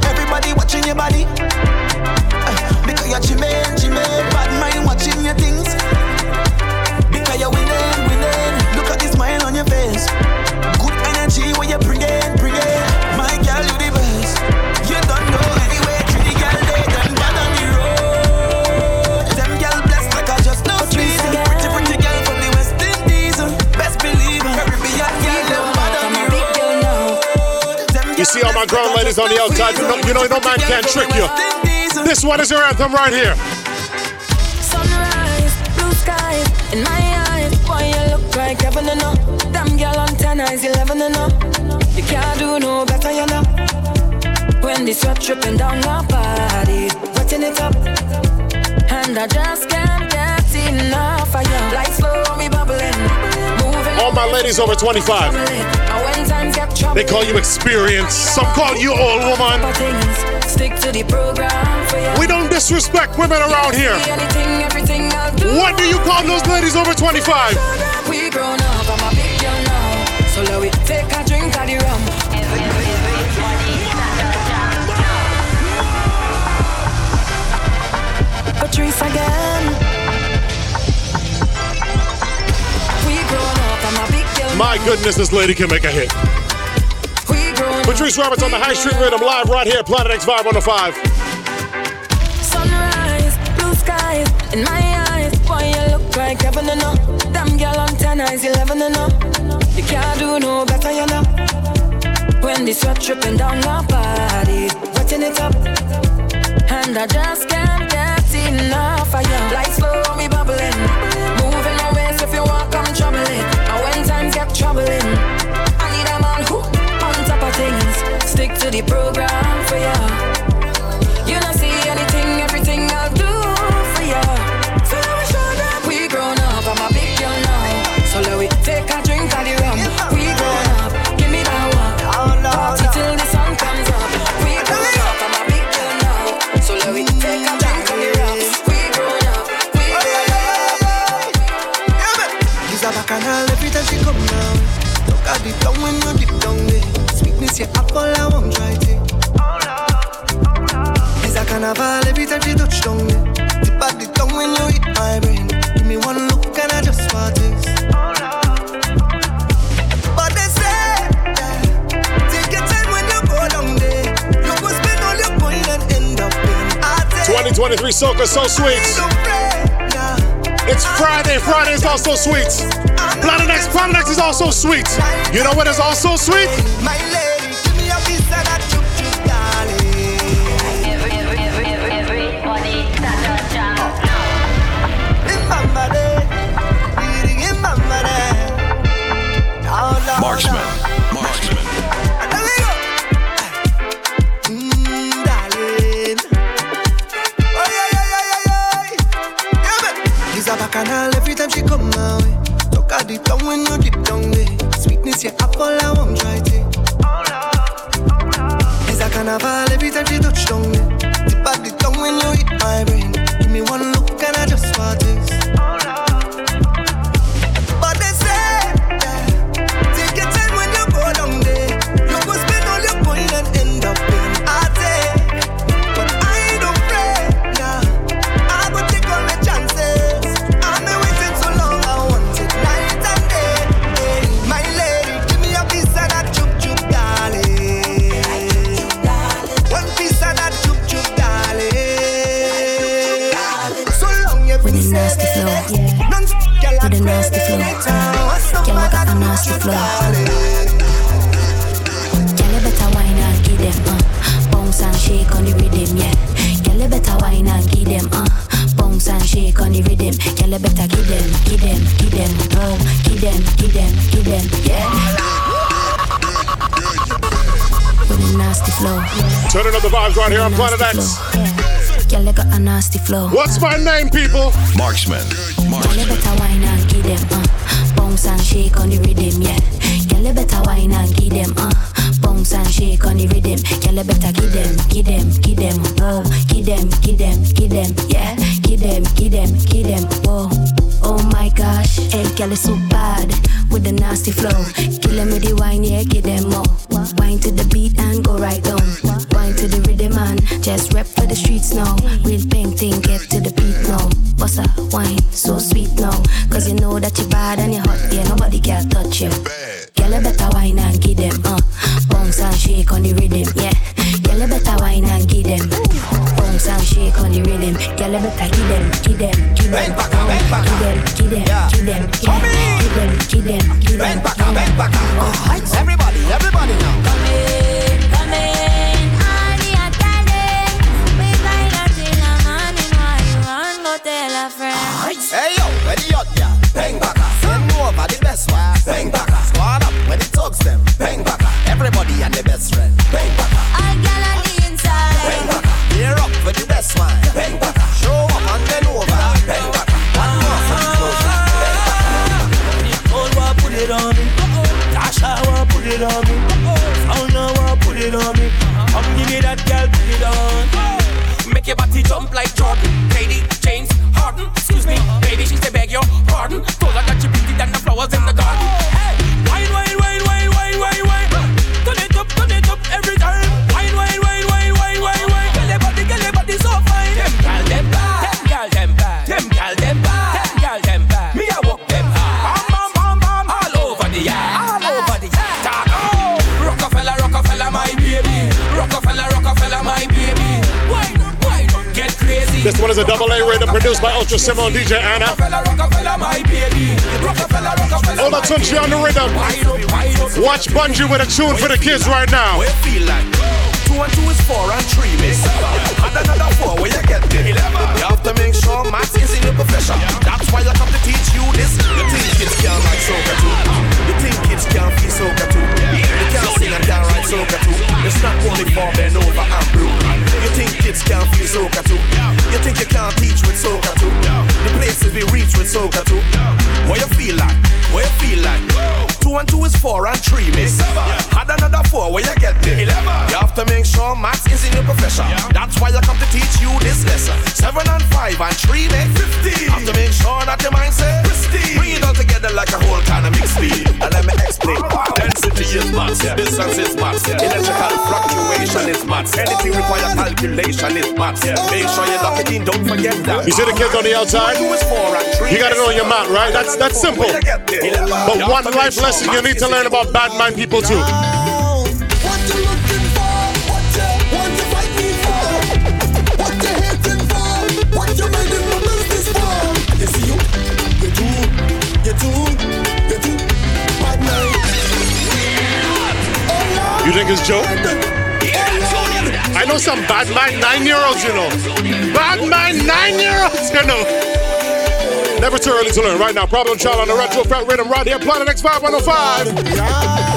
Everybody watching your body. Uh, because you're chimane, chimane. Bad mind watching your things. Because you're winning, winning. Look at the smile on your face. Good energy when you bring road. You see all my ground ladies on the outside. You know, you know no man can trick you. This one is your anthem right here. Sunrise, blue skies in my eyes. Boy, you look like heaven and up. Damn girl on ten eyes, eleven and up. You can't do no better, you know. When the sweat dripping down body, wetting it up, and I just can't my ladies over 25. And when times get trouble, They call you experience. Some call you old woman. We don't disrespect women around here. What do you call those ladies over 25? We grown up, I'm a big girl now. So let we take a drink of the rum. Patrice again. My goodness, this lady can make a hit. Patrice Roberts on the High Street Rhythm live right here, Planet X Vibe 105. Sunrise, blue skies in my eyes. Boy, you look like heaven and up. Damn girl on ten eyes, eleven and up. You can't do no better, you know. When the sweat dripping down my body, wetting it up, and I just can't get enough of you. Like slow, me bubbling, moving my waist if you want, come trouble it. The program for ya. You don't see anything, everything I'll do for ya. So me show them we grown up. I'm a big girl now. So let we take a drink of the rum. We grown up. Give me that one. Party till the sun comes up. We grown up. I'm a big girl now. So let we take a drink of the rum. We grown up. We grown up. She's a bacchanal every time she come down. Look at deep when you deep down there. Sweetness, your apple, carnival every time she touch down at the when you hit my brain. Give me one look and I just want this. But they say, yeah, take your time when you go down there. You go spend all your coin and end up in a 2023 Soca So Sweet. It's Friday. Friday is also sweet. Planet X, Planet X is also sweet. You know what is also sweet? My With a nasty flow, yeah. With a nasty flow. Girl, I got a nasty flow. Girl, you better wine and give them, uh. Bounce and shake on the rhythm, yeah. Girl, you better wine and give them, uh. Bounce and shake on the rhythm. Girl, you better give them, give them, give them, oh, give them, give them, give them, yeah. With a nasty flow. Turning up the vibes right here on Planet X. Girl, you got a nasty flow. What's my name, people? Marksman. Girl, better wine and give them, uh. Bounce and shake on the rhythm, yeah. Girl, better wine and give them, uh. Bounce and shake on the rhythm. Girl, better give them, give them, give them, whoa. Give them, give them, give them, yeah. Give them, give them, give them, whoa. Oh my gosh, hey, girl, it's so bad with the nasty flow. Kill them with the wine, yeah, give them more. Wine to the beat and go right down. Wine to the rhythm and just rep for the streets now. Real painting, get to the beat now. Bossa wine, so sweet now. Cause you know that you're bad and you're hot, yeah, nobody can touch you. Girl, you better wine and give them, uh. Bounce and shake on the rhythm, yeah. Girl, you better wine and give them. Bounce and shake on the rhythm. Girl, you better give them, give them, give them. Give them, give them, give them, yeah. Give them, give them, give them. yeah. Everybody, everybody now. Come in, come in, all the attending. We in the morning why you want go tell a friend. Hey yo, ready up, yeah. Bang baka. Send over the best one. Bang baka. Squad up when it talks them. Bang baka. Everybody and the best friend. Bang baka. All girl on the inside. Bang baka. Gear up for the best one. Bang. Show up it on me. Oh, Sound want put it on me. Come give me that girl, put it on. Make your body jump like Jordan. Katie, James, Harden. Excuse me, baby, she say beg your pardon. Told her that you pretty than the flowers in the garden. is a double A rhythm produced by Ultra Simmo and DJ Anna. All the on the rhythm. Watch Bunji with a tune for the kids right now. Two and two is four and three is. And another four where you get this? eleven. You have to make sure maths is in your profession. That's why I come to teach you this. You think kids can't like soccer too? You think kids can't feel soccer too? You can't sing and can't write soccer too? It's not only for Ben over and blue. You think kids can't feel soccer too? You think you can't teach with soca too? The places we reach with soca too. What you feel like? What you feel like? Two and two is four and three miss. Had another four, where you get there? You have to make sure maths is in your profession. That's why I come to teach you this lesson. Seven and five and three make fifteen. Have to make sure that your mind says pristine. Bring it all together like a whole kind of mixed feed. And let me explain. Density is maths, distance is maths, electrical fluctuation is maths. Anything require calculation is maths. Make sure you lock it in, don't forget that. You see the kids on the outside? You gotta know your math, right? That's that's simple. But one life lesson you need to learn about bad mind people too. You think it's joke? I know some bad mind nine year olds, you know. Bad mind nine year olds, you know. Never too early to learn. Right now, Problem Child on the Retro Fat Rhythm right here, Planet X Vibe 105.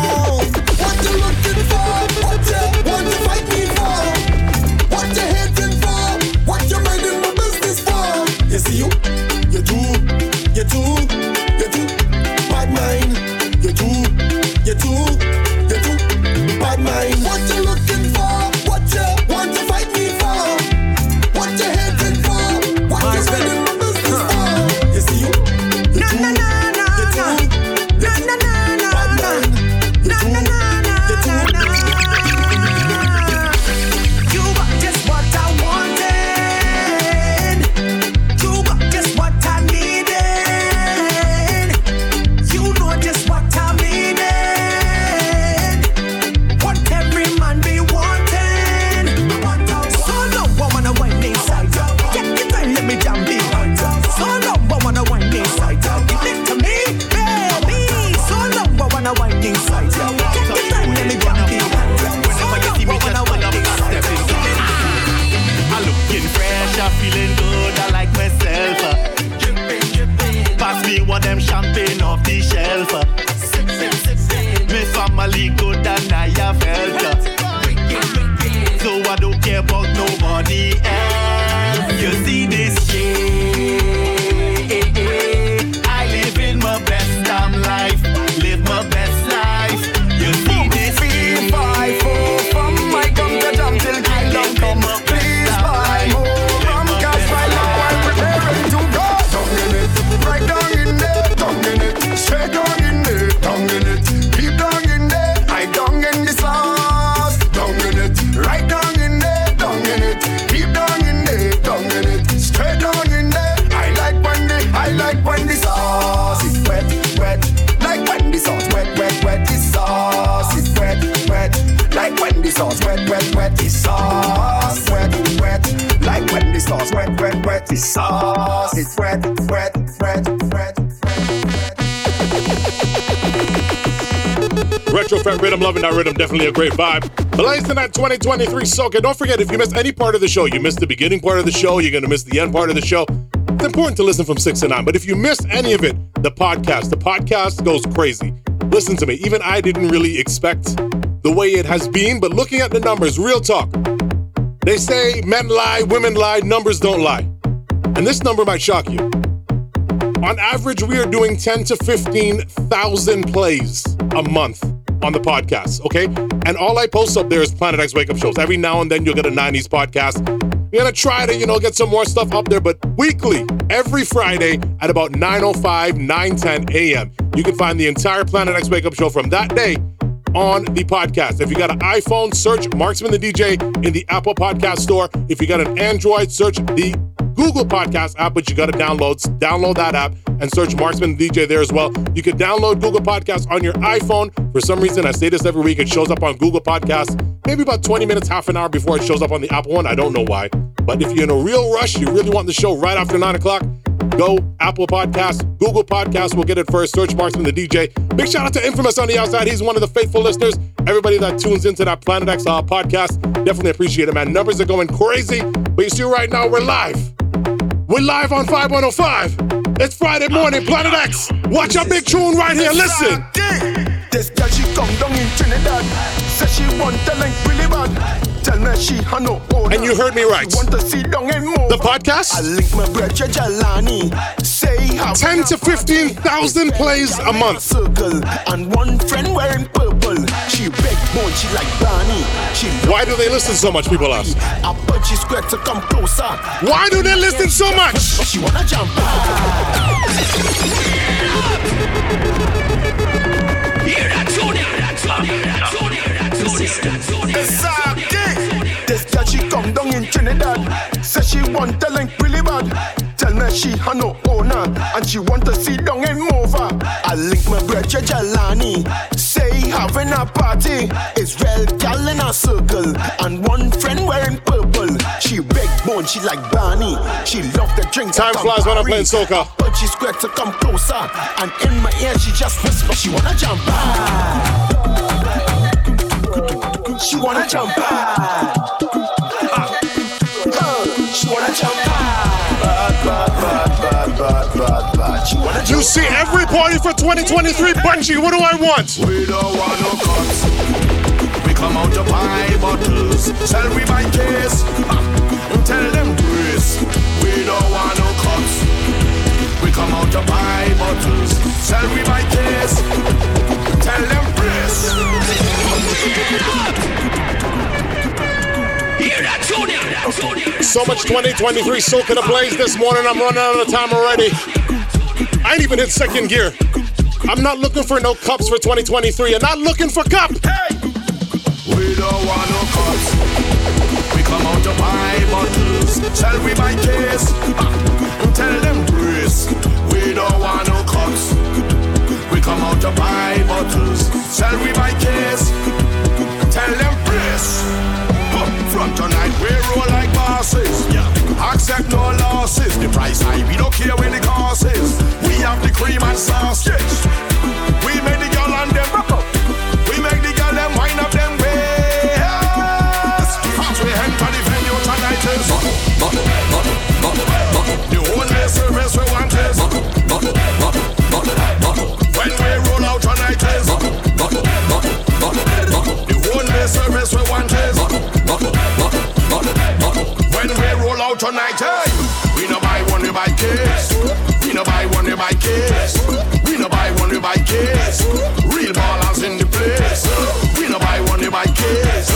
A great vibe. Blazing that 2023 soca. Don't forget, if you missed any part of the show, you missed the beginning part of the show, you're going to miss the end part of the show. It's important to listen from 6 to 9, but if you missed any of it, the podcast, the podcast goes crazy. Listen to me, even I didn't really expect the way it has been, but looking at the numbers, real talk. They say men lie, women lie, numbers don't lie. And this number might shock you. On average, we are doing 10 to 15,000 plays a month on the podcast, okay? And all I post up there is Planet X Wake Up Shows. Every now and then you'll get a 90s podcast. We're gonna try to, you know, get some more stuff up there, but weekly, every Friday at about 9.05, 9.10 a.m. You can find the entire Planet X Wake Up Show from that day on the podcast. If you got an iPhone, search Marksman the DJ in the Apple Podcast Store. If you got an Android, search the Google Podcast app, but you got to download download that app and search Marksman DJ there as well. You can download Google Podcasts on your iPhone. For some reason, I say this every week. It shows up on Google Podcasts maybe about 20 minutes, half an hour before it shows up on the Apple one. I don't know why. But if you're in a real rush, you really want the show right after 9 o'clock, go Apple Podcasts, Google Podcasts. We'll get it first. Search Marksman the DJ. Big shout out to Infamous on the outside. He's one of the faithful listeners. Everybody that tunes into that Planet X uh, podcast, definitely appreciate it, man. Numbers are going crazy. But you see, right now, we're live. We're live on Vibe 105. It's Friday morning, Planet X. Watch our big tune right here. Listen. This girl she come down in Trinidad. Says she want the link really bad. Tell me she had no owner. And you heard me right. Want to see down and move. The podcast? I link my brother Jalani. Say how 10 to 15,000 plays a month. Circle and one friend wearing purple. She big bone, she like Barney. She Why do they listen so much, people ask? I but she square to come closer. Why do they listen so much? She wanna jump This girl she come down in Trinidad. Say she want link really she had no owner and she want to see down and move her. I link my brother Jalani. Say having a party. Israel gal in a circle and one friend wearing purple. She big bone, she like Barney. She love the drink. Time flies when I'm playing soca. But she's scared to come closer. And in my ear she just whisper she wanna jump back. She wanna jump back. Wanna You see every party for 2023, Bunchy, what do I want? We don't want no cuts. We come out to buy bottles. Sell we buy case. Ah, Tell them grace. We don't want no cuts. We come out to buy bottles. Sell we buy case. Tell them brace. Hear that, Junior? So much 2023 soaking the plays this morning. I'm running out of time already. I ain't even hit second gear. I'm not looking for no cups for 2023. I'm not looking for cup. We don't want no cuts. We come out to buy bottles. Sell we buy case. Tell them grace. We don't want no cuts. We come out to buy bottles. Sell we buy case. Tell them brace. Huh, From tonight we roll like bosses. Yeah. Accept no losses. The price high, we don't care where the cream and sausage. We make the girl and them rock up. We make the girl them wind up them waist. As we enter the venue tonight is the only service we want is when we roll out tonight is the only service we want is when we roll out tonight. Hey, we no buy one, we buy case. We no buy one, buy case. We no buy one, we buy case. Real ballers in the place. We no buy one, we buy case.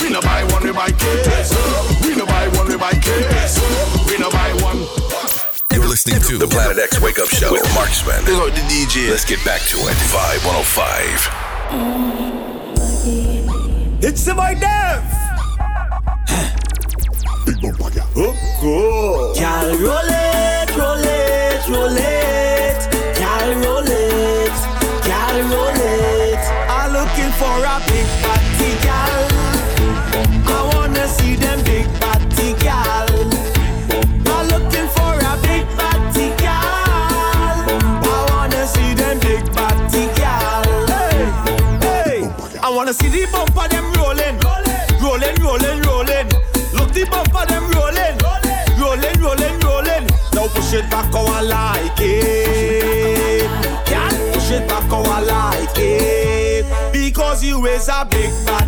We no buy one, we buy case. We no buy one, we buy case. We no buy one. You're listening to the Planet X Wake Up Show with Marksman. Big up the DJ. Let's get back to it. Vibe 105. It's the boy Dev. Gal roll it, roll it, roll it. I like it. Can push it back how I like it. Because you is a big party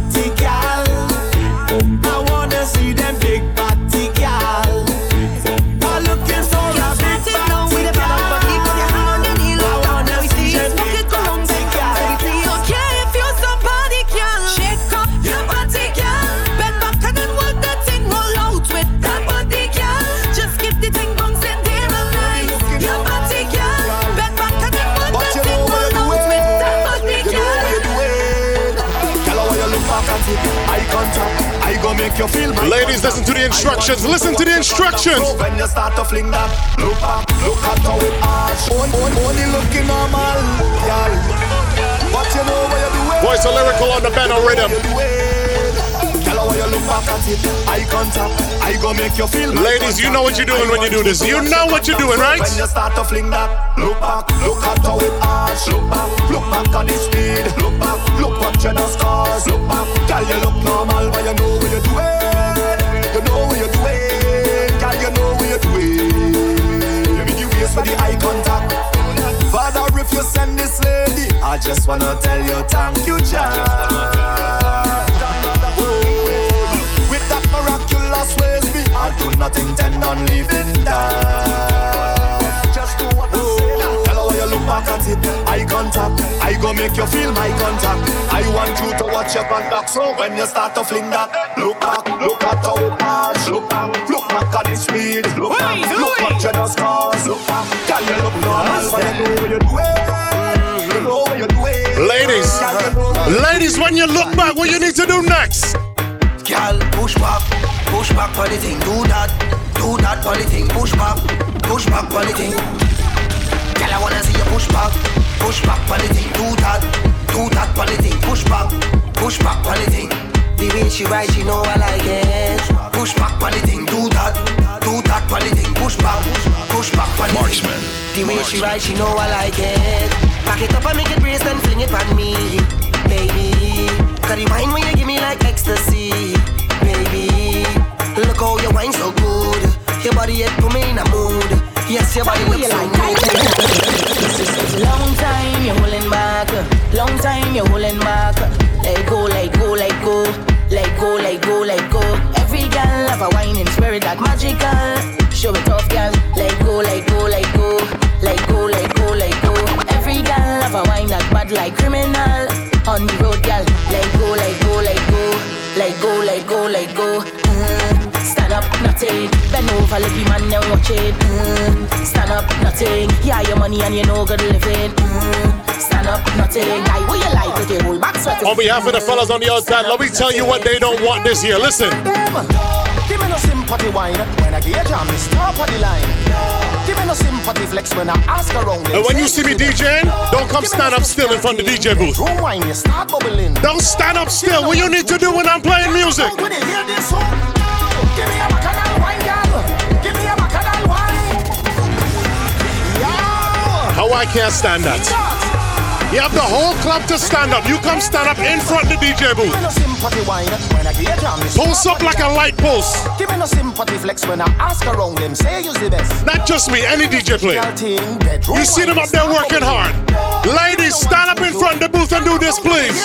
Ladies, listen to the instructions. Listen to the instructions. When you start to fling that, look back, look at how it arch. On- on- Only looking normal, girl. But you know what doing. Voice a lyrical on the Benno rhythm. Girl, how you look back at it? Eye contact. I go make you feel Ladies, you know what you're doing when you do this. You know what you're doing, right? When you start to fling that, look back, look at how it arch. Look back, look back at the speed. Look back, look what you. Look back, you look normal, but you know what you're doing. Give me the waist for the eye contact. Father, if you send this lady, I just wanna tell you thank you, child. Oh, with that miraculous way we hard do nothing, tend on living that. Just do what I say. Tell her when you look back at it, eye contact. I go make you feel my contact. I want you to watch your contact. So when you start to fling that, look back, look at how it pass. Look back, look back at the speed. Look back, look what you just cause. Look back, can you look normal? But you know what you do it. You know what you do it. Ladies, ladies, when you look back, what you need to do next? Girl, push back, push back for the thing. Do that, do that for the thing. Push back, push back for the thing. Girl, I wanna see you push back, push back for the thing. Do that, do that for the thing. Push back, push back for the thing. The way she ride, she know I like it. Push back for the thing. Do that, do that for the thing. Push back, push back for the Marksman. thing. The way she ride, she know I like it. Back it up and make it brace and fling it on me, baby. Cause the wine when you give me like ecstasy, baby. Look how you wine so good. Your body it put me in a mood. Yes, your body looks so good. Long time you're holding back, long time you're holding back. Let go, let go, let go, let go, let go. Have a whining spirit that magical. Show it off, girl. Let go, let go, let go, let go, let go, let go. Every girl have a that bad like criminal. On the road, girl. Let go, let go, let go, let go, let go, let go. Mm, stand up, nothing. Bend over, let man now watch it. Stand up, nothing. Yeah, your money and you know good living. Mm, stand up, nothing. You like with your whole back sweat? On behalf of the fellas on the outside, let me tell you what they don't want this year. Listen. Give me sympathy wine when I get jam, me stop on the line. Give me no sympathy flex when I ask around. And when you see me DJing, don't come stand up still in front of the DJ booth. Room wine, you start bubbling. Don't stand up still. What you need to do when I'm playing music? When you hear this song, give me a bacchanal wine, girl. Give me a bacchanal wine. How I can't stand that. You have the whole club to stand up. You come stand up in front of the DJ booth. Give me no sympathy wine when I get jam, me Pulse up like a light pulse. Give me no sympathy flex when I ask around them. Say you're the best. Not just me, any DJ player. You see them up there working hard. Ladies, stand up in front of the booth and do this, please.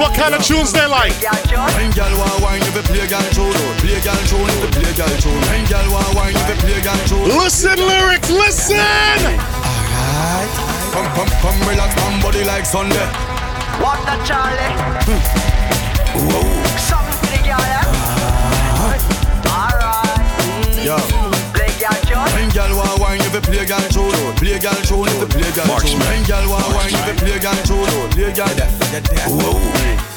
What kind of tunes they like? When girl want wine, if you play girl tune, play girl tune, if you play girl tune. When girl want wine, if you play girl tune. Listen, lyrics, listen! Alright, come, come, come, relax, come, body like Sunday. What the Charlie? Hmm. Whoa, Something for the girl, yeah? Alright. yo. Girl want wine, you play girl tune, play girl if you play girl tune. When girl want wine, you play girl tune, play girl. Whoa.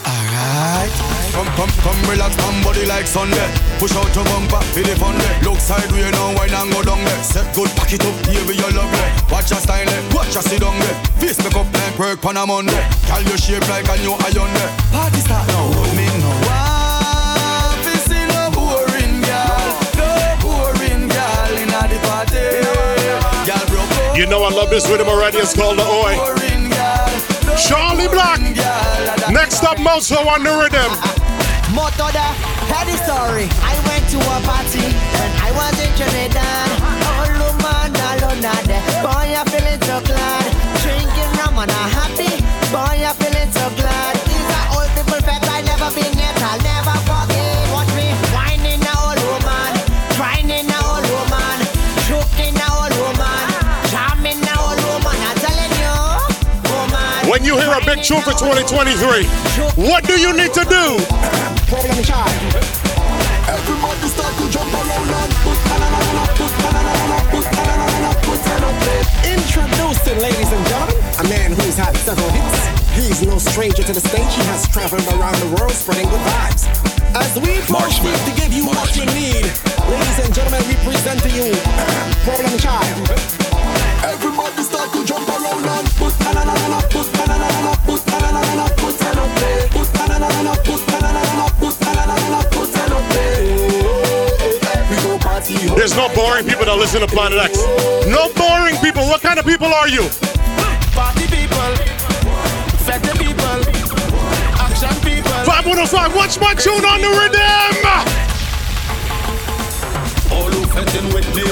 Alright. Come, come, come, relax, come, body like Sunday. Push out your bumper, feel it fun day. Look sideways now, wine and go down there. Set good, pack it up, baby, you lovely. Watch your style, eh, watch your sit down there. Eh. Face make up like work on a Monday. Girl, you shape like a new iron there. Party start now, me You know I love this rhythm already. It's called the Oi. Charlie Black. Next up, Mozo on the rhythm. Moto da, tell the story. I went to a party and I was in Trinidad. All woman alone there. Boy, I'm feeling so glad. Drinking rum and I'm happy. Boy, I'm feeling so you hear a big tune for 2023, what do you need to do? Problem child. Everybody start to jump around and. Introducing, ladies and gentlemen, a man who's had several hits. He's no stranger to the stage. He has traveled around the world spreading good vibes. As we proceed to give you what you need, ladies and gentlemen, we present to you Problem Child. There's no boring people that listen to Planet X. No boring people. What kind of people are you? Party people, fete people, action people. Vibe 105, watch my tune on the rhythm. All who fetting with me,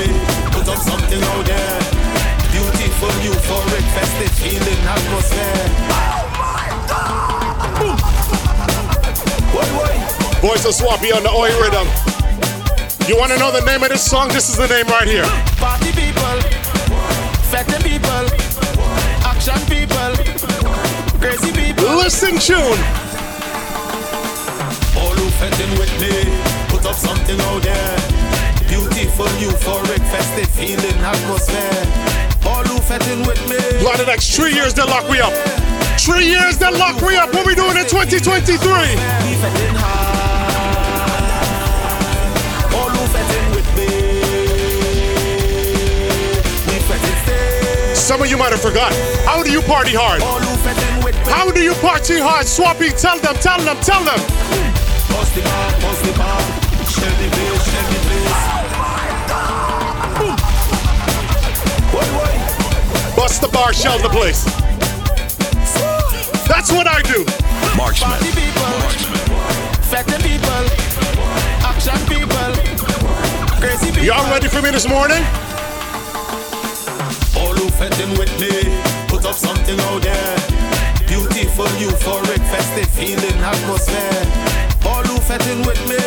put up something out there. Beautiful, euphoric, festive feeling atmosphere. Oh my God! Why, why? Voice of Swampy on the Oi rhythm. You want to know the name of this song? This is the name right here. Party people, fete people, action people, crazy people. Listen, tune. All who fetting with me, put up something out there. Beautiful, euphoric, festive feeling atmosphere. All who fetting with me. Planet X, three years they lock we up. Three years they lock we up. What we doing in 2023? All who fetting with me. We fetting stay. Some of you might have forgot. How do you party hard? All who fetting with me. How do you party hard? Swampy, tell them, tell them, tell them. Bust the bar, shell the place. That's what I do. Marksman. Party people, fete people, action people, crazy people. Y'all ready for me this morning? All who fetting with me, put up something out there. Beautiful, euphoric, festive feeling atmosphere. All who fetting with me,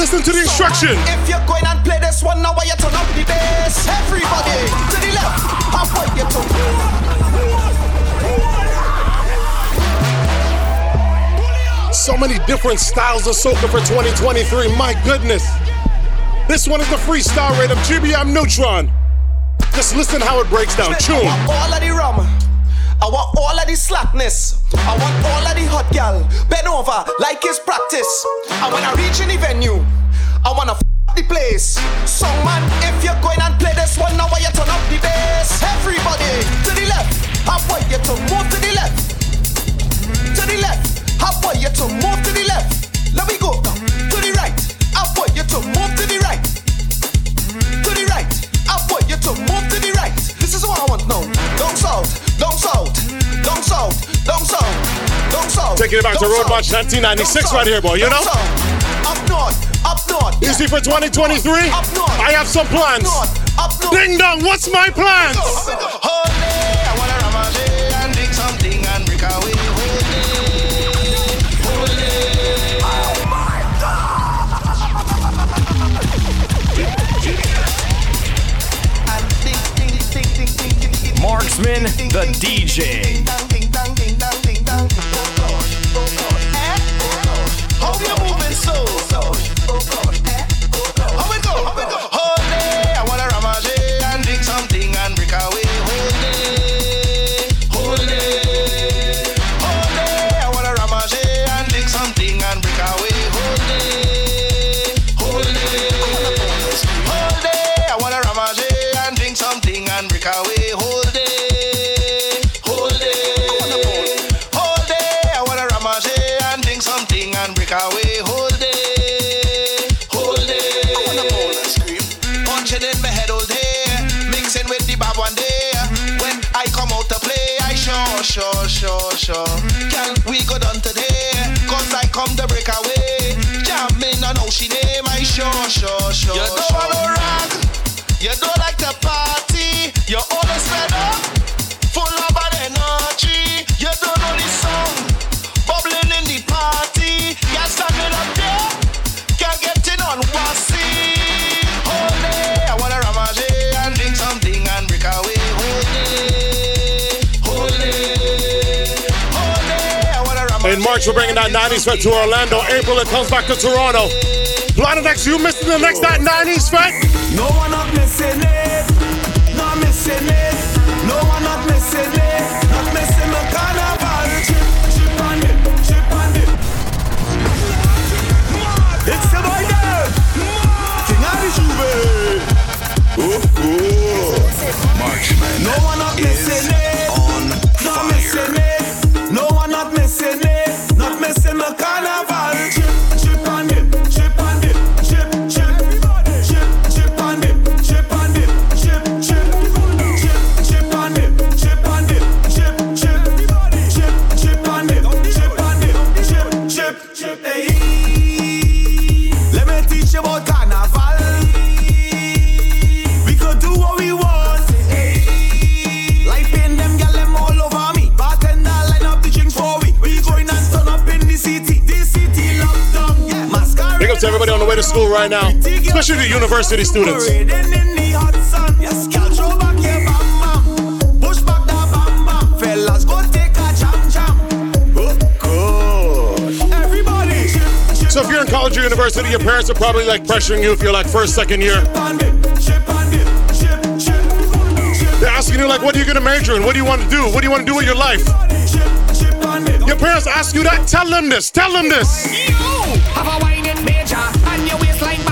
Listen to the instruction. If you're going and play this one now, you turn up the bass? Everybody to the left, I point you to. So many different styles of soca for 2023. My goodness. This one is the freestyle rate of GBM Nutron. Just listen how it breaks down. I Tune. want all of the rum. I want all of the slackness. I want all of the hot gal. Bend over like it's practice. And when I reach any venue, I wanna f- the place. So man, if you're going and play this one now, why you turn up the bass? Everybody to the left. I want you to move to the left. To the left. I want you to move to the left. Let me go Taking it back to down Road south, March 1996 down right here, boy. You know? south, Up north, up north. You see, for 2023, Up north. I have some plans. Up north. Ding dong, what's my plans? I wanna ramage and dig something and break away. Marksman, the DJ. Sure, sure, sure. You don't sure. wanna. You don't like party. You're always fed up, full of bad energy. You don't know the song, bubbling in the party. You're standing up there, can't get on wassy. I wanna ramage and drink something and break away. In March, we're bringing that 90s vibe to Orlando. April, it comes back to Toronto. Blinded X, you missing the next that 90s, fight. No. to school right now, especially the university students. So if you're in college or university, your parents are probably like pressuring you if you're like first, second year. They're asking you like, what are you gonna major in? What do you want to do? What do you want to do with your life? Your parents ask you that. Tell them this. Tell them this.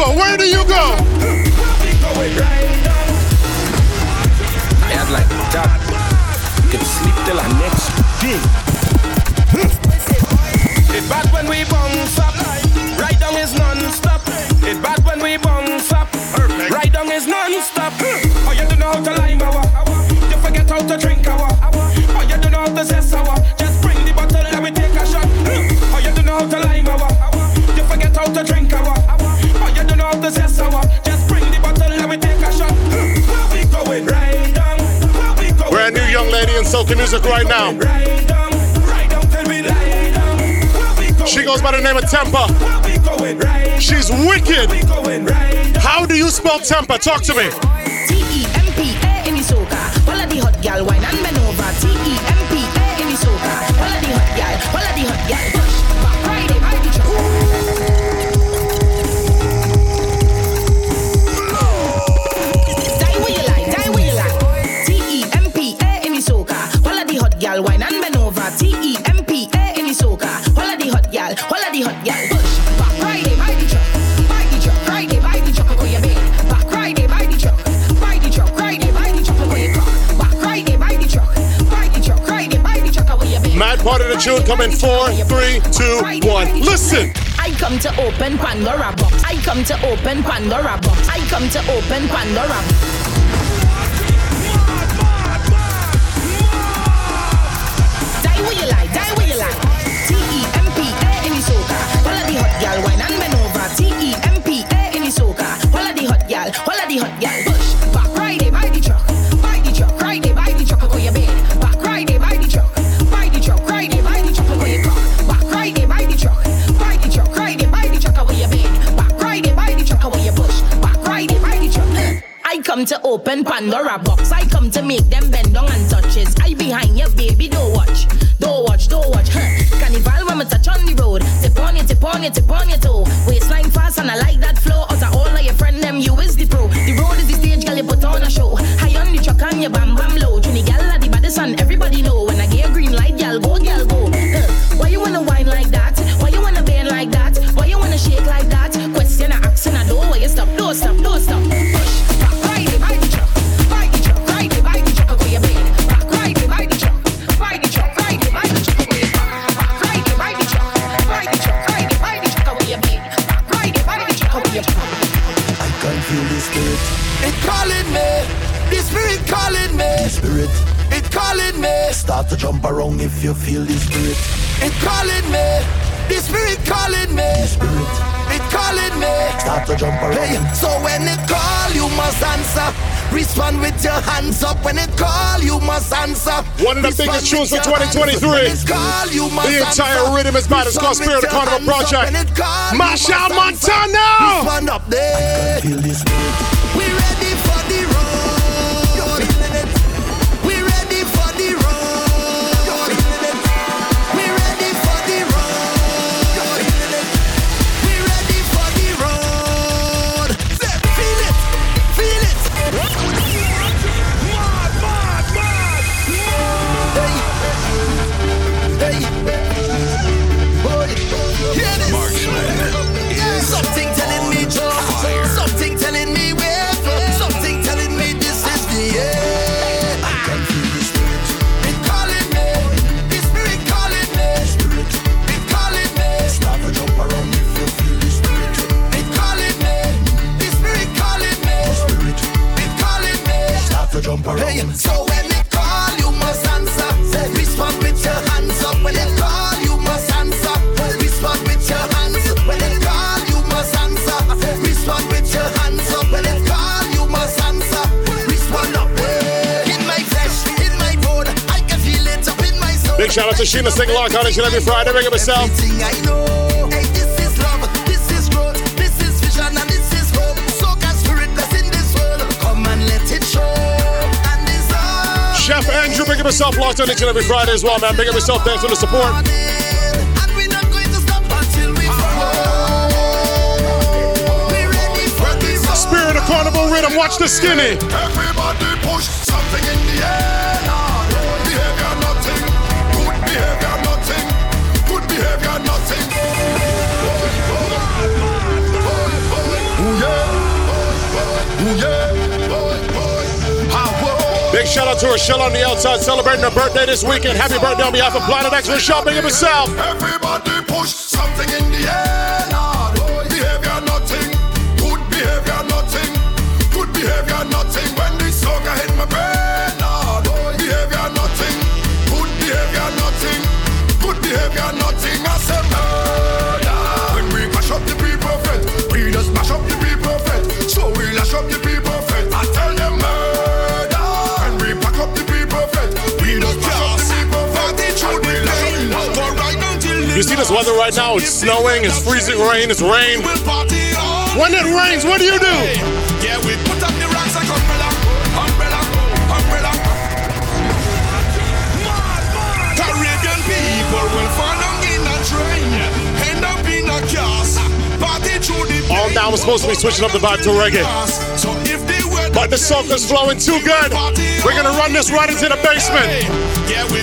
go? Where do you go? music right now. She goes by the name of Tempa. She's wicked. How do you spell Tempa? Talk to me. tune coming. Four, three, two, one. Listen. I come to open Pandora box. I come to open Pandora box. I come to open Pandora box. Die where you like, die where you like. T-E-M-P-A in the soca. Follow the hot gal, wine and men. T-E-M-P-A in the soca. Follow the hot gal, follow the hot gal. open Pandora box. I come to make them bend on and touches. I behind you, baby, don't watch. Don't watch, don't watch. Huh. Carnival when we touch on the road. Tip on you, tip on you, tip on your oh. toe. Waistline around if you feel the spirit. It calling me. The spirit calling me. The Spirit, it calling me. Start to jump around. Hey, so when it call, you must answer. Respond with your hands up when it call, you must answer. One of the biggest tunes for 2023. The entire rhythm is bad. It's called Spirit of Carnival Project. Machel Montano! Respond up there. This world. Come and let it show. And this all. Chef Andrew, big up yourself. Locked on each and every Friday as well, man. Big up yourself. Thanks for the support. And we're not going to stop until we Spirit of Carnival Rhythm. Watch the skinny. Everybody push something in the air shout out to Rochelle on the outside celebrating her birthday this weekend. Happy birthday on behalf of Planet X. Big up yourself. Everybody push something in weather right now? It's snowing, it's freezing rain, it's rain. When it rains, what do you do? Yeah, we put up the rocks like umbrella, umbrella, umbrella. Caribbean people will fall down in a train, end up in a the All now we're supposed to be switching up the vibe to reggae. But the soca's flowing too good. We're gonna run this right into the basement. Yeah, we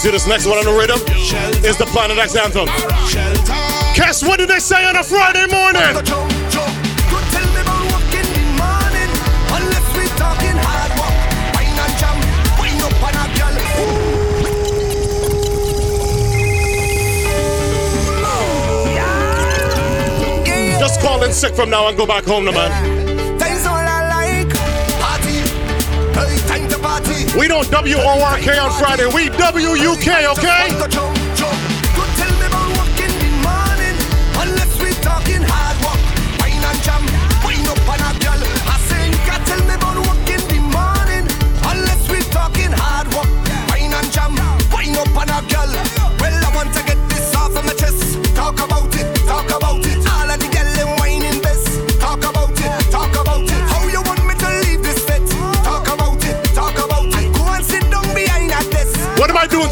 see this next one on the rhythm? Is the Planet X anthem. Guess what did they say on a Friday morning? Just call in sick from now and go back home, no man. We don't WORK on Friday, we WUK, okay?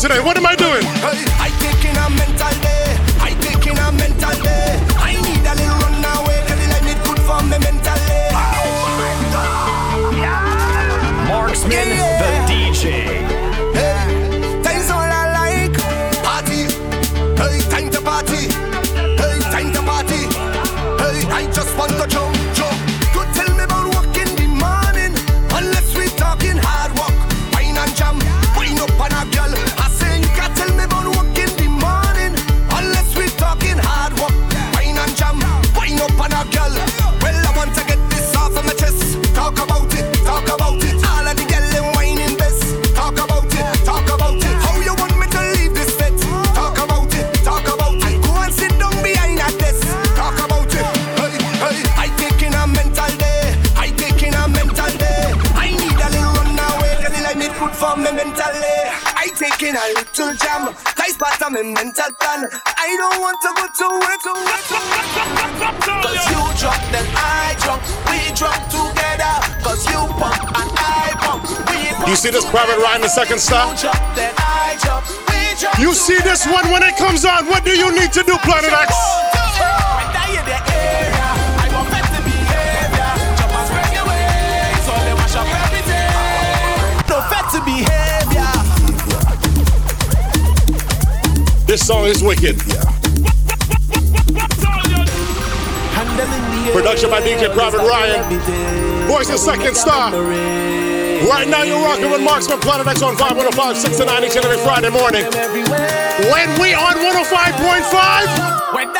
Today? What am I doing? Of mental plan. I don't want to go to work, to work, to work, to work, to work. Cause you drunk, then I drunk. We drunk together. Cause you pump and I pump. We pump You see this private Ryan, the second star? You jump, then I jump. We jump You see this one when it comes on? What do you need to do, Planet X? This song is wicked. Production by DJ Private Ryan. Voice of second star. Right now you're rocking with Marksman Planet X on Vibe 105, 6 to 9 each and every Friday morning. When we on 105.5? When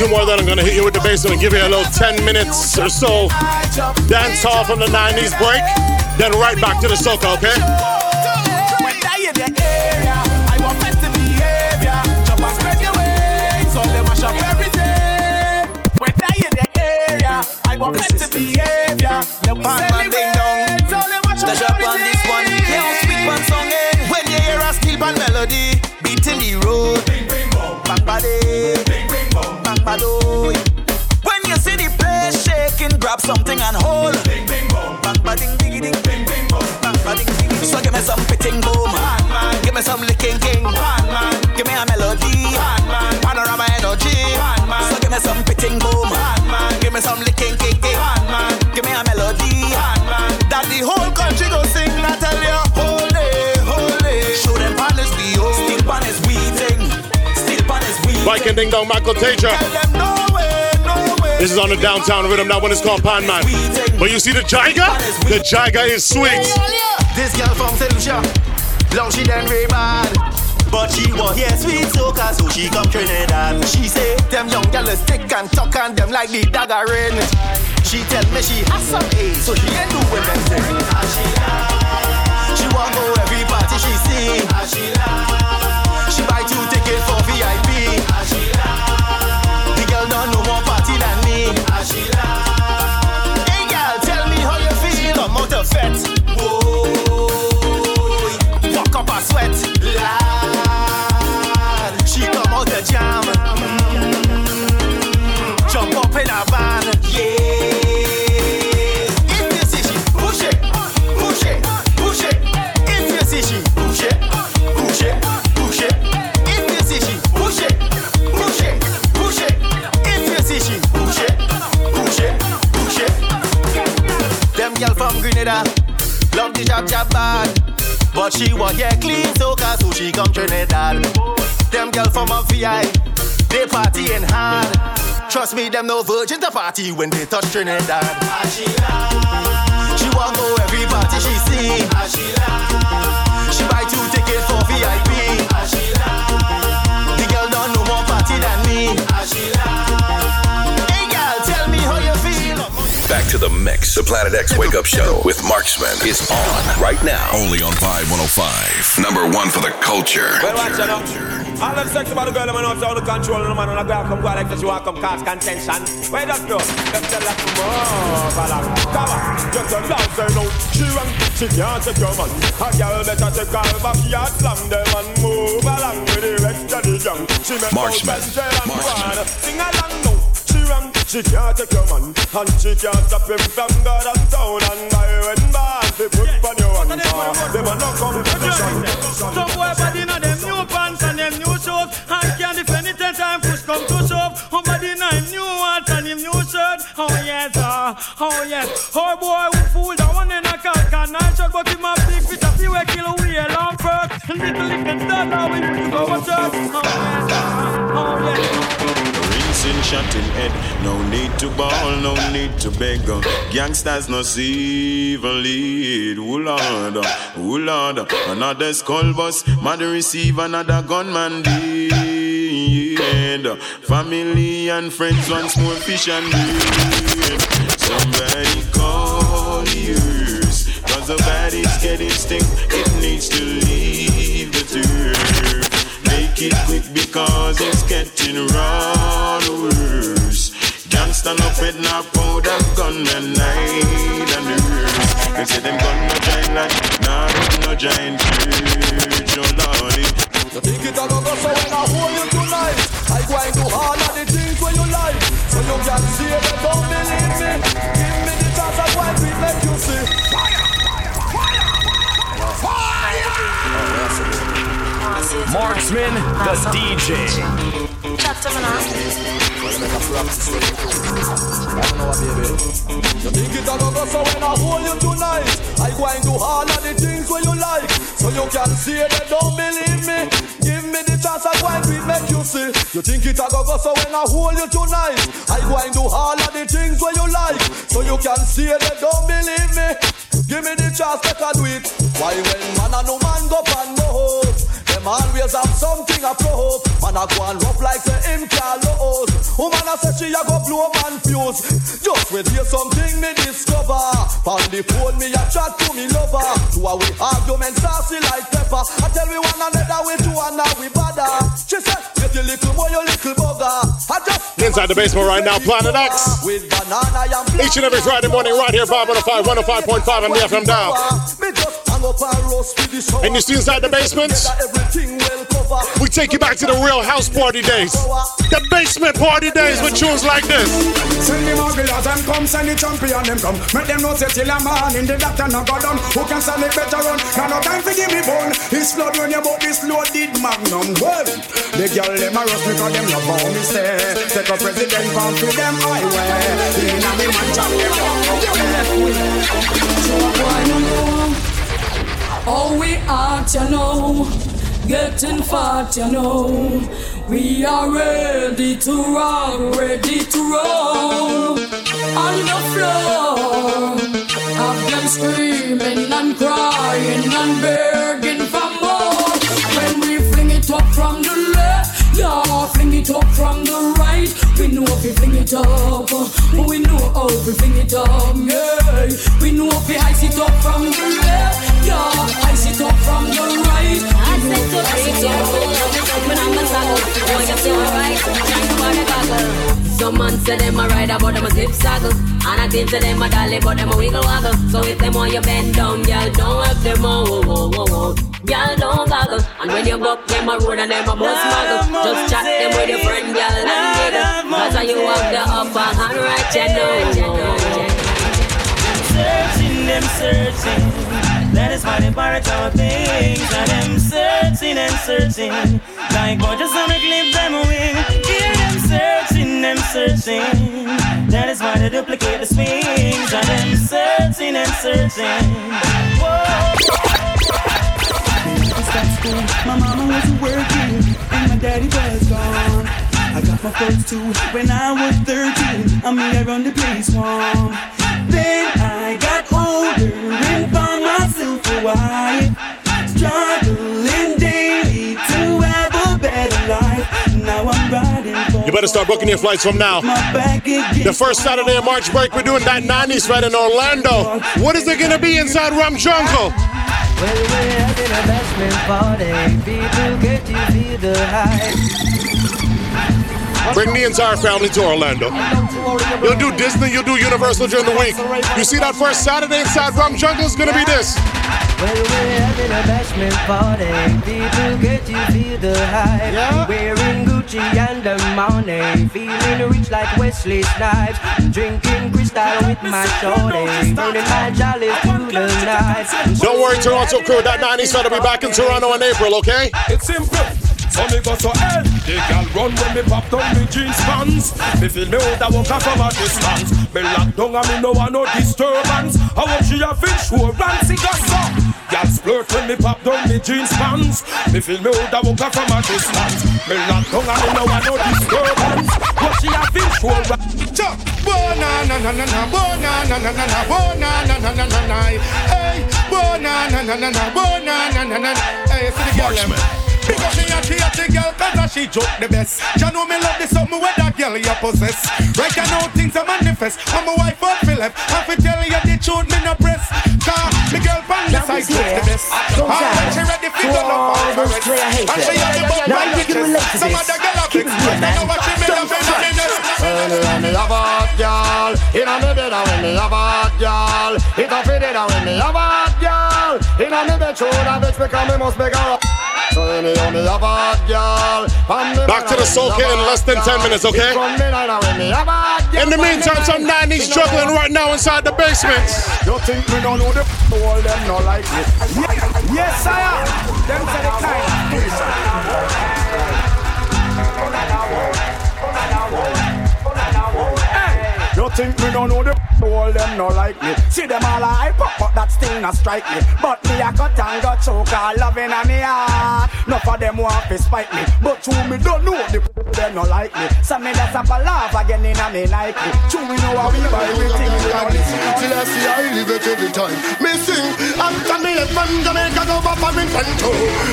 Two more, then I'm gonna hit you with the bass and give you a little 10 minutes or so dance hall from the 90s break. Then right back to the soca, okay? Behavior. The up on this one, yeah, sweet one song eh. When hear a steel melody, beating the road, bang bado. When you see the place shaking, grab something and hold. Bang ba ding diggy ding, bang ba ding diggy ding. So give me some pitting boom, give me some licking Mike and Ding Dong, Michael. This is on the downtown rhythm, that one is called Pan Man. But you see the Jaiga? The Jaiga is sweet. This girl from St. Lucia, long she done very bad. But she was here sweet soca, so she come Trinidad. She say, them young girls stick and talk and them like the dagger in. She tell me she has some age, so she ain't doing them thing. She want go every party she see. She buy two tickets for VIP. Walk up a sweat. But she want get clean so she come Trinidad. Them girl from a VI, they partying hard. Trust me, them no virgin to party when they touch Trinidad. She want go every party she see. She buy two tickets for VIP. Back to the mix. The Planet X Wake Up Show with Marksman is on right now. Only on Vibe 105. Number one for the culture. Well, watch it now. All them sex about the girl, I'm not out of control, and the man on the ground come go like this, you want come cause contention. Where that go? Them tell that to move along. Come on, just a dance her now. She run, she can't take your man. A girl better take her backyard, slam them and move along with the rest of the young. She make Marksman. out and tell and run. Sing along now. She can't take your man, and she can't stop him from God and town. And by when bad, they put on your car. Them a no competition. Some boy body na them new pants and them new shoes And can't defend it anytime push come to shove On body na him new hats and him new shirt Oh yes, uh, oh yes Oh boy who fool that one in a car can not shut But him a big It's not how we used to go to church. Oh, yeah. Oh, yeah. Rinsing, shot in head. No need to ball, no need to beg. Gangsters no see even lead. Oh Lord, oh Lord. Another skull bus, mother receive another gunman dead. Family and friends once more fish and bread. Somebody call yours. Cause the body's getting stink. It needs to leave the turf. Make it quick because it's getting run worse. Gangsta no pet no powder gun and night and nurse. They say them gun no giant like nah no giant church. Oh lordy. You think it a go go so when I hold you tonight I go and do all of the things when you like So you can see it and don't believe me Give me the chance I go and we make you see Marksman, the DJ. You think a go so when I hold you tonight I all of the things when you like So you can see it don't believe me Give me the chance I make you see You think a go so when I hold you tonight I all of the things when you like So you can see it don't believe me Give me the chance I do it Why when man and no man go no hope Them always have something a prove Man a go and rough like say him can't lose Woman a say she a go blow man fuse. Just wait hear something me discover. On the phone me a chat to me lover. Two a we argument saucy like pepper. I tell we one another we two and now we bother. She said get your little boy your little bugger. I just Inside the basement right now, Planet X. With banana Each and every Friday morning, right here, 505, 105.5 on the FM oh dial. Me just hang up and roast with the show. And you see inside the basement? Everything well cover We take you back to the real house party days. The basement party days with tunes like this. Send the mugglers and come, send the champion them come. Make them know say till a man in the doctor no go down. Who can stand it better run? Now no time for give me bone. It's flood when you bought this loaded magnum. Well, the girl them a rush because them love how me say. Take a president come to them highway. In a me man chop them So why no know we act, you know, getting fat, you know. We are ready to rock, ready to roll on the floor. Have them screaming and crying and begging for more. When we fling it up from the left, yeah, fling it up from the right. We know if we fling it up, we know how we fling it up, yeah. We know if we ice it up from the left, Some man say them a ride but them a zip. And I think to them a dolly, but them a wiggle waggle. So if them want you bend down, girl, don't have them oh, whoa. Girl, don't goggle. And when you buck them a road and them a bus muggle, just chat them with your friend, girl, and giggle. Cause you have the upper hand right, you know. Searching, them searching. That is why they pirate our things. And them searching and searching. Like gorgeous on a clip, them wing. Hear them searching, them searching. That is why they duplicate the swings. And them searching and searching. Whoa. School, my mama wasn't working, and my daddy was gone. I got my first two when I was 13. I mean, I run the place warm. Then I got older and found myself a. Struggling daily to have a better life. Now I'm riding for You better start booking your flights from now. The first Saturday of March break, we're doing that 90s right in Orlando. What is it going to be inside Rum Jungle? Well, we're having a bashment party. People get you feel the hype. Bring the entire family to Orlando. You'll do Disney, you'll do Universal during the week. You see that first Saturday inside Rum Jungle is going to be this. Well, we're having a bashment party. People get you feel the hype. Wearing Gucci and the money. Feeling rich like Wesley Snipes. Drinking Cristal with my shorty. Burning my jolly through the night. Don't worry, Toronto crew. That 90s will be back in Toronto in April, okay? It's simple. So me go to hell. The girl run when me pop down me jeans pants. Me feel me out I walk off from a distance. Me lock down and me no want no disturbance. I want she a fish who runs it just so. Y'all splurt when me pop down me jeans pants. Me feel me woulda walk from a distance. Me lock down and me no want no disturbance. But she a feel sure. Chuck, bona na na na na, bona na na na na, bona na na na na na. Hey, bona na na na na, bona na na na na. Hey, see the girl eh? And she a the girl cause she joke the best. Ya know me love the something where that girl you possess. Right I know things are manifest. I'm a wife of Philip I fi tell you the truth me no press. Cause me girl pan the side. joke ah, ah, the best And when she ready fi go love her for rest And she have the bum right to chest Some other girl have it. But I know what she me love in the When me have a hot girl Inna me bed and when me have a hot girl. It a fit it and when me have a hot girl Inna me bed show that bitch because me must make her so any me have a hot girl Back to the soul kit in less than 10 minutes, okay? In the meantime, some 90s juggling right now inside the basement. You think me don't know the all them not like me? Yes, am. Them say the You think me don't know the all them not like me? See them all a hype up, but that still not strike me. But me a cut and got choke, all loving a me heart. Enough of them want to spite me, but true me don't know the them not like me. So me that's up a laugh again in a me Nike. True me know how we buy everything we. Till I see I live it every time. Me sing after me left from Jamaica go back for Toronto.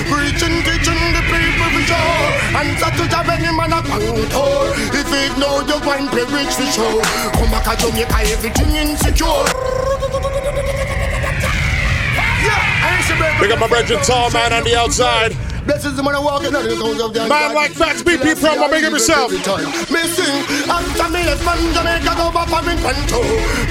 Preaching, teaching the people for. And so to the any man a contour. If it know you want to reach the show. Come back to Jamaica, everything insecure. Big up my brethren, tall man on the outside. Blessings the man walking on the coast of the Man like Fats BP promo, big up yourself. Me sing after me left from Jamaica go back for Toronto.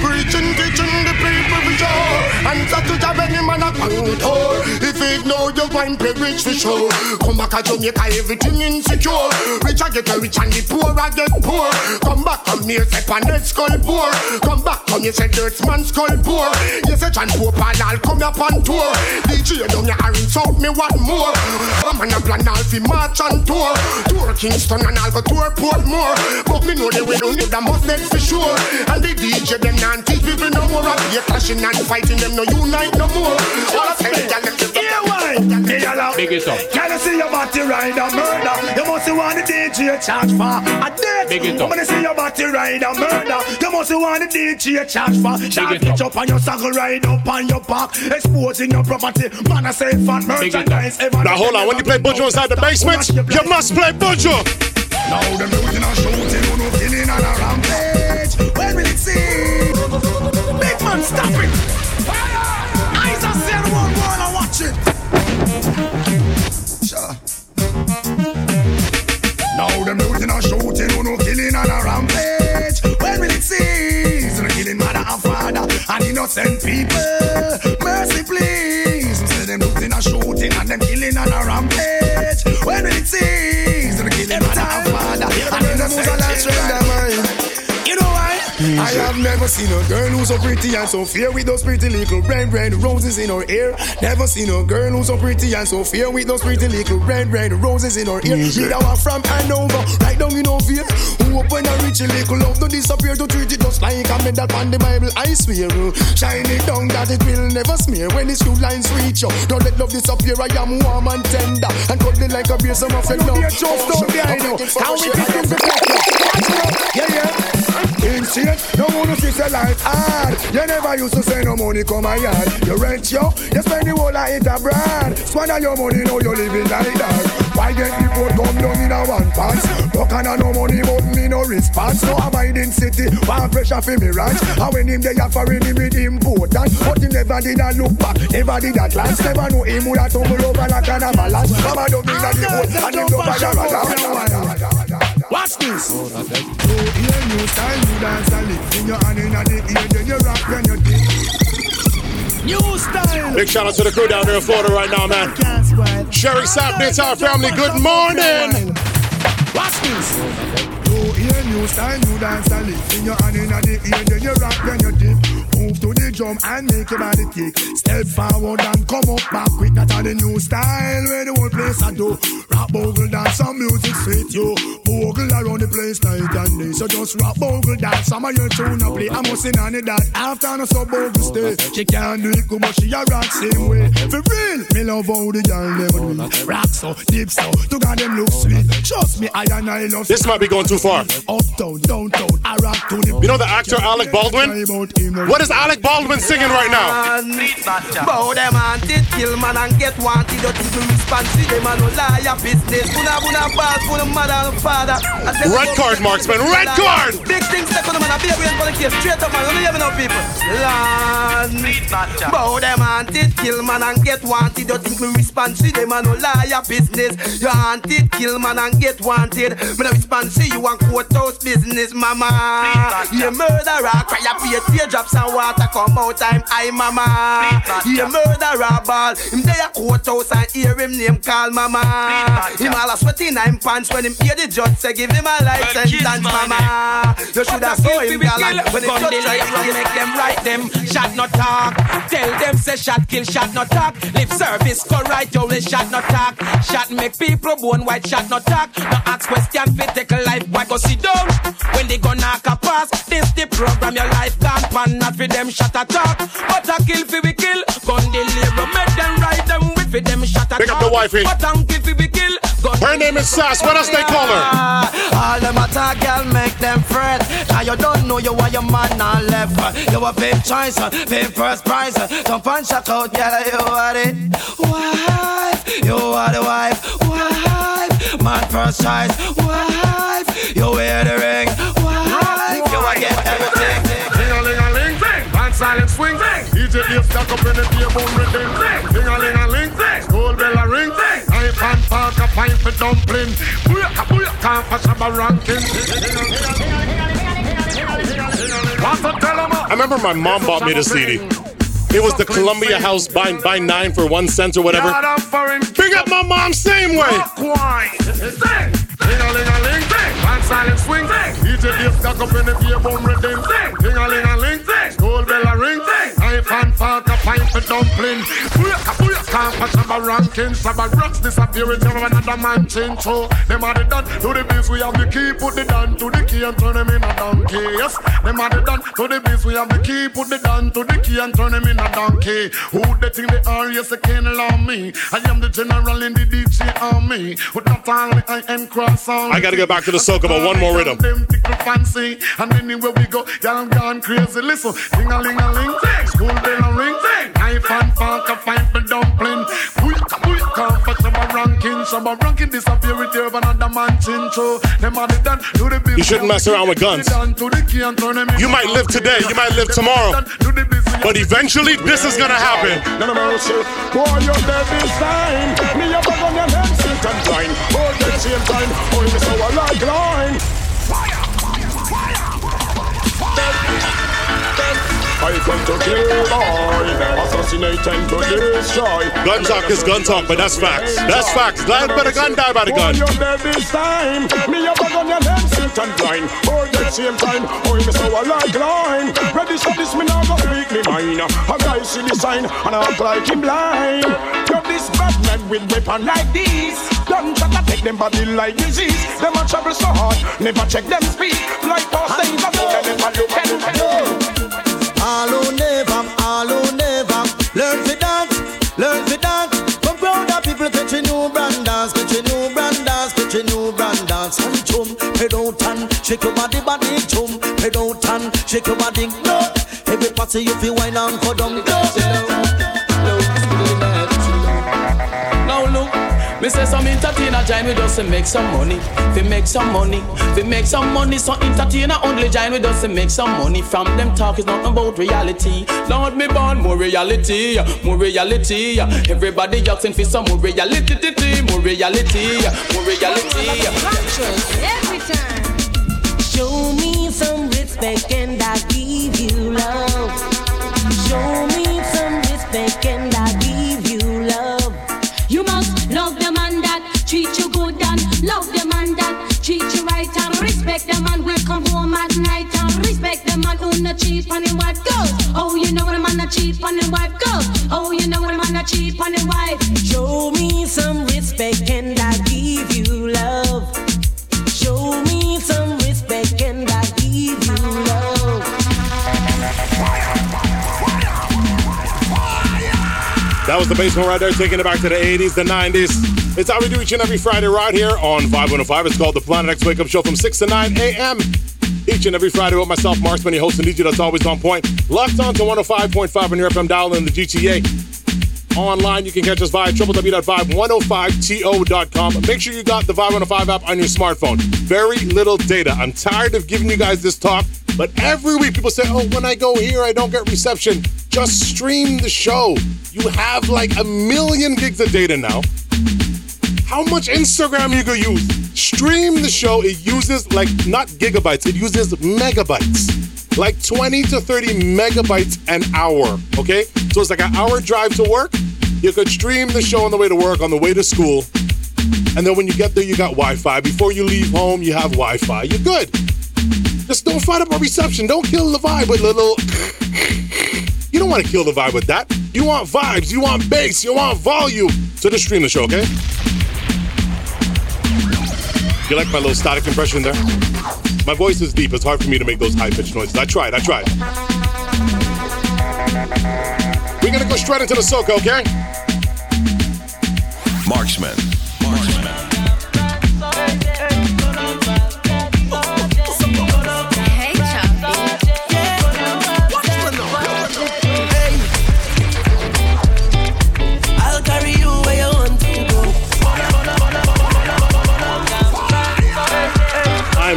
Preaching, teaching the people for sure. And so to the any man a contour. If it know you to reach the show. Come back to Jamaica, everything insecure. Rich I get rich and the poor I get poor. Come back come here, say pan head skull poor. Come back come here, say dirt man skull poor. You say John Pope and I'll come up on tour. DJ down your orange out me want more. I'm on a plan all fi march on tour. Tour Kingston and I'll go tour Portmore. But me know they will don't need the must next for sure. And the DJ them not teach people no more. Up here clashing and fighting them no unite no more. All I say, girl, them just Yeah, why? Me allow. Uh, Big it up. Can you see your body ride a murder? You must want the DJ charge for a death. Big it up. When you see your body ride a murder, you must want the DJ charge for. Shot pitch up on your saddle, ride up on your back, exposing your property. Man, I say fat merchandise. Ever Now hold on, when you play Buju inside the basement, you must play Buju. Now them using a shooting, who no killing and a rampage. When will it see? Big man, stop it! Fire! Eyes are seeing one wall and watch it. Sure. Now them using a shooting, who no killing and a rampage. When will it cease? Killing mother and father and innocent people. Mercy, please. Shooting and them killing and a rampage. I have never seen a girl who's so pretty and so fair with those pretty little red, red roses in her hair. Never seen a girl who's so pretty and so fair with those pretty little red, red roses in her hair. Me that one from Hanover, right down in. Who up when I reach a little love to disappear to treat it just like a medal on the Bible. I swear, shine it down that it will never smear when it's two lines reach you. Don't let love disappear. I am warm and tender and cuddling like a beer. Some of them love. Just down behind you. How we think Yeah, yeah. Insane, no one who sees a life hard. You never used to say no money come my yard. You rent yo, you spend the whole of it abroad. Squander your money, now you're living like that. Why get the boat come down in a one pass? Look and no money, but me no response. No abiding city, one pressure for me ranch. And when him they for him with important, but he never did a look back, never did a glance. Never know him would have tumble over like an avalanche. Mama don't think that the boat and him don't buy a Watch this. Oh, hear new style, you dance and lift in your hand in the ear, then you rock, then you dip. New style. Big shout out to the crew down there in Florida right now, man. Sherry Sapp, the entire family, good morning. Watch this. Oh, hear new style, you dance and lift in your hand in the ear, then you rock, then you dip. Move to the drum and make your body kick. Step forward and come up back quick. That are the new style where the whole place I do. Rap bogle dance, some music sweet you. Bogle around the place night and day. So just rap bogle dance, some of your tune I play. I must sing on it that after no so bogle stay. She can't do it good, but she a rock same way. For real, me love how the girl never do it. Rock so, deep so, to God them look sweet. Trust me, I and I love. This might be going too far. Uptown, downtown, I rock to the. You know the actor Alec Baldwin? What is Alec Baldwin singing right now? Bow them wanted, kill man and get wanted. Don't think we them and no lie business. Buna buna boss, buna mother and father. Red card, marksman, red card! Big things step on the man, I be a for the case. Straight up man, you never know people. Lord, bow them wanted, kill man and get wanted. Don't think we respond to them and no lie business. You wanted, kill man and get wanted. Me no respond to you and courthouse business, mama. You murderer, cry up your teardrops and water come out. I'm I, mama. You murderer, ball. Him there a courthouse and hear him name call, mama. Him all a sweaty nine pants when him hear the judge say give him a life sentence, mama. You should have saw him, gal. When the judge try to make them write them, shot not talk. Tell them say shot kill, shot not talk. Lip service correct, only shot not talk. Shot make people born white, shot not talk. No ask question, fit take a life, why go sit down? When they gonna a pass, this the program, your life can't pan, not for them shot attack. But a kill fi we kill, gun deliver, make them ride them with fi them shot attack. Pick up the wifey. Eh? But a kill fi we kill, gun Her name is Sass. What else they call her? all them attack, girl, make them fret. Now you don't know you are your man now left. You a big choice, uh, big first prize. Uh, don't punch a out, girl, you are it. Wife, you are the wife. Wife, man first choice. Wife, you wear the ring. Wife, you a get everything. Ding-a-ling-a-ling, and silent swing. DJ Dave stack up in the table rhythm. Ding-a-ling-a-ling, school bell a ring. Knife and fork a pint for dumpling. Booyaka, booyaka, for shabba ranking. Want to tell 'em I remember my mom bought me the CD. It was the Columbia House by, by nine for one cent or whatever. Big up my mom, same way. Ding-a-ling-a-ling, and silent swing. DJ Dave stack up in the table rhythm. Ding-a-ling-a-ling, school bell a ring. Knife and fork a pint for dumpling. Booyaka, booyaka, for shabba ranking. Shabba rocks disappear with another man change. So them are the done to the biz. We have the key, put the down to the key and turn them in a donkey. Yes, them are the done to the biz. We have the key, put the down to the key and turn them in a donkey. Who they think they are? Yes, they can't allow me. I am the general in the DJ army. With not only I am cross on. I gotta get back to the soca, but one more rhythm. Them tickle fancy, and anywhere we go, y'all gone crazy. Listen, ding a ling a ling, school bell a ring, knife and fork a fight for dumpling. Booyaka, booyaka, for ranking, some ranking disappear with your another man chin. So them are the done to the You shouldn't mess around with guns. You might live today, you might live tomorrow, but eventually this is gonna happen. None of mercy. Boy, you're dead this time. Me a on your head, sit and blind. Hold the same time. Oh, so I like line. Fire! I come to kill, boy. Assassinate and to destroy. Gun talk is gun talk, but that's facts. That's facts. Die by the gun, die by the gun. you're dead this time. Me on your sit and blind. Hold the same time. Oh, so I like line. Ready for this, me now go speak me. A guy see the sign and I act like him blind. You're this bad man with weapon like this. Don't try to take them body like disease. Them a travel so hard, never check them speed. Like past things I never look at learn to dance. Come proud of people catch a new brand dance, catch a new brand dance, catch a new brand dance. And chum, head out and shake your body, body chum, head out and shake your body. No, every party you feel wine and go down. Now me say some entertainer join with us to make some money, fi make some money, fi make some money. So entertainer only join with us to make some money. From them talk is not about reality. Lord me born more reality, more reality. Everybody asking for some more reality, more reality, more reality. Every time. Show me some respect and I give you love. Show me some respect and treat you good and love the man that treat you right and respect the man who come home at night and respect the man who not cheat on his wife goes. Oh, you know when a man not cheat on his wife goes. Oh, you know when a man not cheat on his wife. Show me some respect and I give you love. Show me some respect and I give you love. That was the basement right there, taking it back to the 80s, the 90s. It's how we do each and every Friday right here on Vibe 105. It's called the Planet X Wake Up Show from 6 to 9 a.m. Each and every Friday with myself, Marksman, your host and DJ that's always on point. Locked on to 105.5 on your FM dial in the GTA. Online, you can catch us via www.vibe105to.com. Make sure you got the Vibe 105 app on your smartphone. Very little data. I'm tired of giving you guys this talk, but every week people say, oh, when I go here, I don't get reception. Just stream the show. You have like a million gigs of data now. How much Instagram you gonna use? Stream the show. It uses like not gigabytes, it uses megabytes. Like 20 to 30 megabytes an hour. Okay? So it's like an hour drive to work. You could stream the show on the way to work, on the way to school. And then when you get there, you got Wi Fi. Before you leave home, you have Wi Fi. You're good. Just don't fight up a reception. Don't kill the vibe with little. You don't want to kill the vibe with that. You want vibes, you want bass, you want volume. So just stream the show, okay? You like my little static impression there? My voice is deep. It's hard for me to make those high pitched noises. I tried, I tried. We're gonna go straight into the soca, okay? Marksman.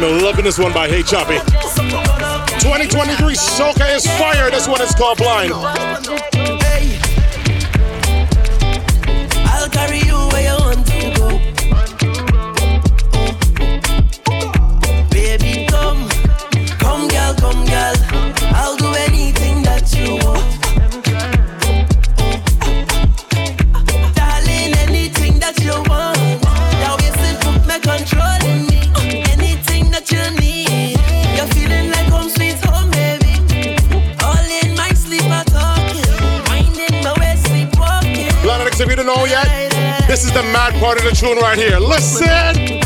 I'm loving this one by Hey Choppy. 2023 Soca is fire. This one is called Blind. This is the mad part of the tune right here. Listen.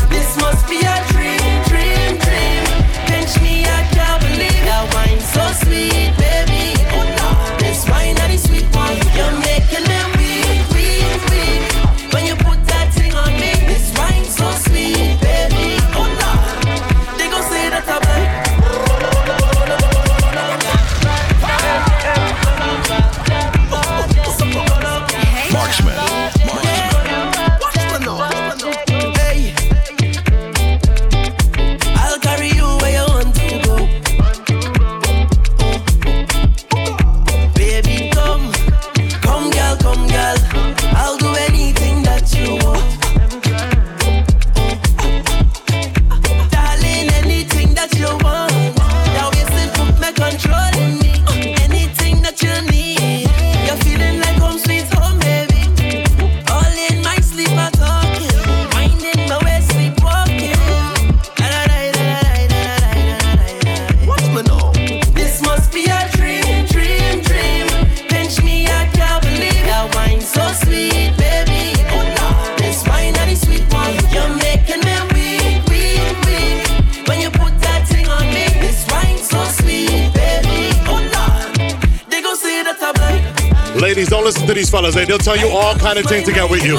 These fellas. They, they'll tell you all kind of things to get with you.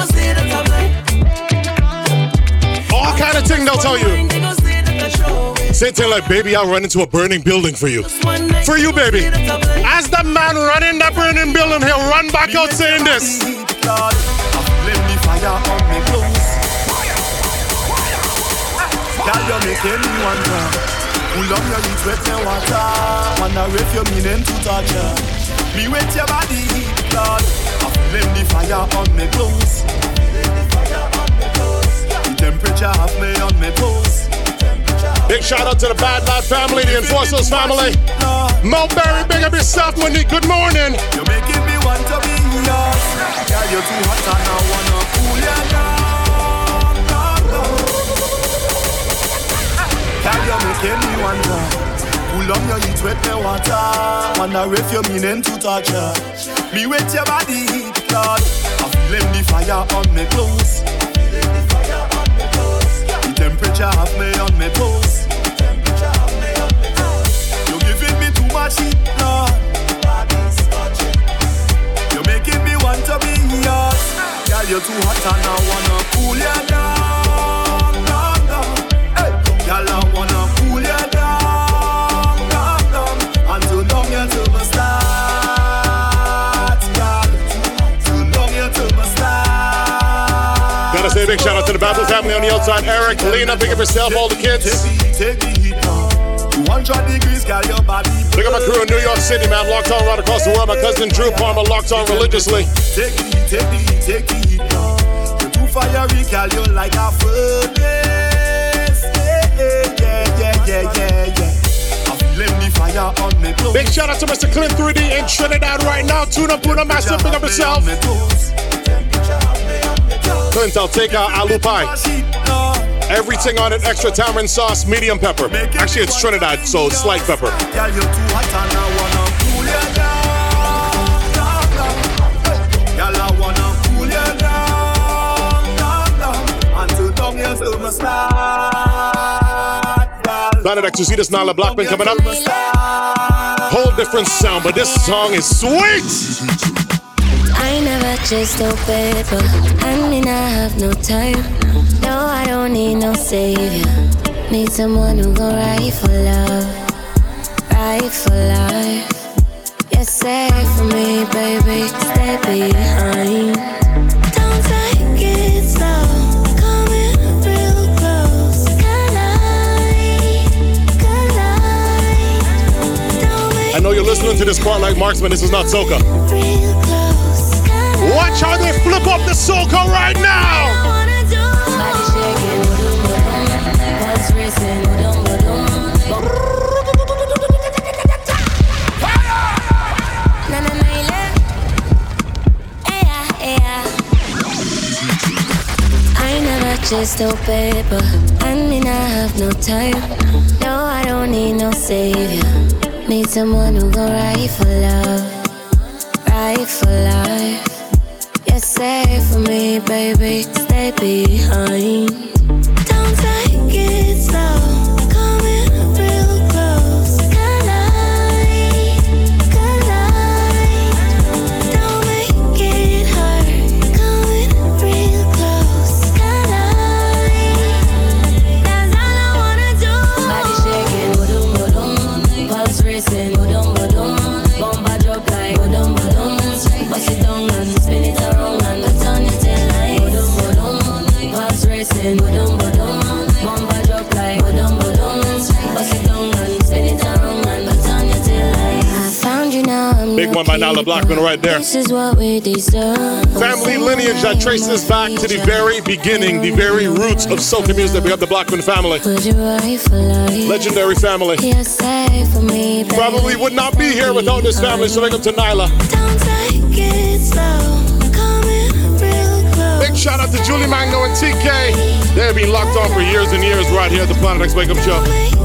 All kind of thing they'll tell you. Say thing like, baby, I'll run into a burning building for you. For you, baby. As the man running that burning building, he'll run back out saying this. Pull up your lips, wet your water. Wonder if you meaning to touch her. Me wet your body. Let me fire on me clothes. The temperature have me on me toes. Big shout out to the Bad Lad family, the Enforcers family. Mo Berry, big up yourself, Monique. Good morning. You're making me want to be yours. Girl, you're too hot and I wanna cool you down. Girl, you're making me wonder. Cool on your heat, wet me water. Wonder if you meaning to touch her. Me wet your body heat, Lord. I feeling the fire on me clothes. The temperature have me on me toes. You giving me too much heat, Lord. You're making me want to be yours. Girl, you're too hot and I wanna cool you down, down, down. Hey, girl, I wanna big shout out to the Babel family on the outside. Eric, Lena, big up yourself, all the kids. Take the heat now. 200 degrees, girl, your body. Big up my crew in New York City, man. Locked on right across the world. My cousin Drew Palmer locked on religiously. Fiery, girl, you're like a furnace. Yeah, yeah, yeah, yeah, yeah. Big shout out to Mr. Clint 3D in Trinidad right now. Tune up, Puna Massive, big up yourself. Clint, I'll take a alu pie. Everything on it, extra tamarind sauce, medium pepper. Actually, it's Trinidad, so slight pepper. X, you see this Nailah Blackman coming up? Whole different sound, but this song is sweet. I never chase no paper. I mean, I have no time. No, I don't need no savior. Need someone who go right for love, right for life. Yeah, say for me, baby, stay behind. Don't take it slow. Coming real close. Collide, collide. I know you're listening to this part like Marksman. This is not soca. Watch how they flip up the soca right now. I never chase no paper. I mean, I have no time. No, I don't need no savior. Need someone who go right for love, right for life. Say for me, baby, stay behind. Don't take it slow. I'm Big one by Nailah Blackman right there. This is what we deserve. Family lineage that traces back to the very beginning, the very roots of soca music. We have the Blackman family. Put you right for life. Legendary family. Yeah, say for me, baby. Probably would not be here without this family, so big up to Nailah. Don't take it slow. Coming real close. Big shout out to Julie Mango and TK. They've been locked on for years and years right here at the Planet X Wake Up Show.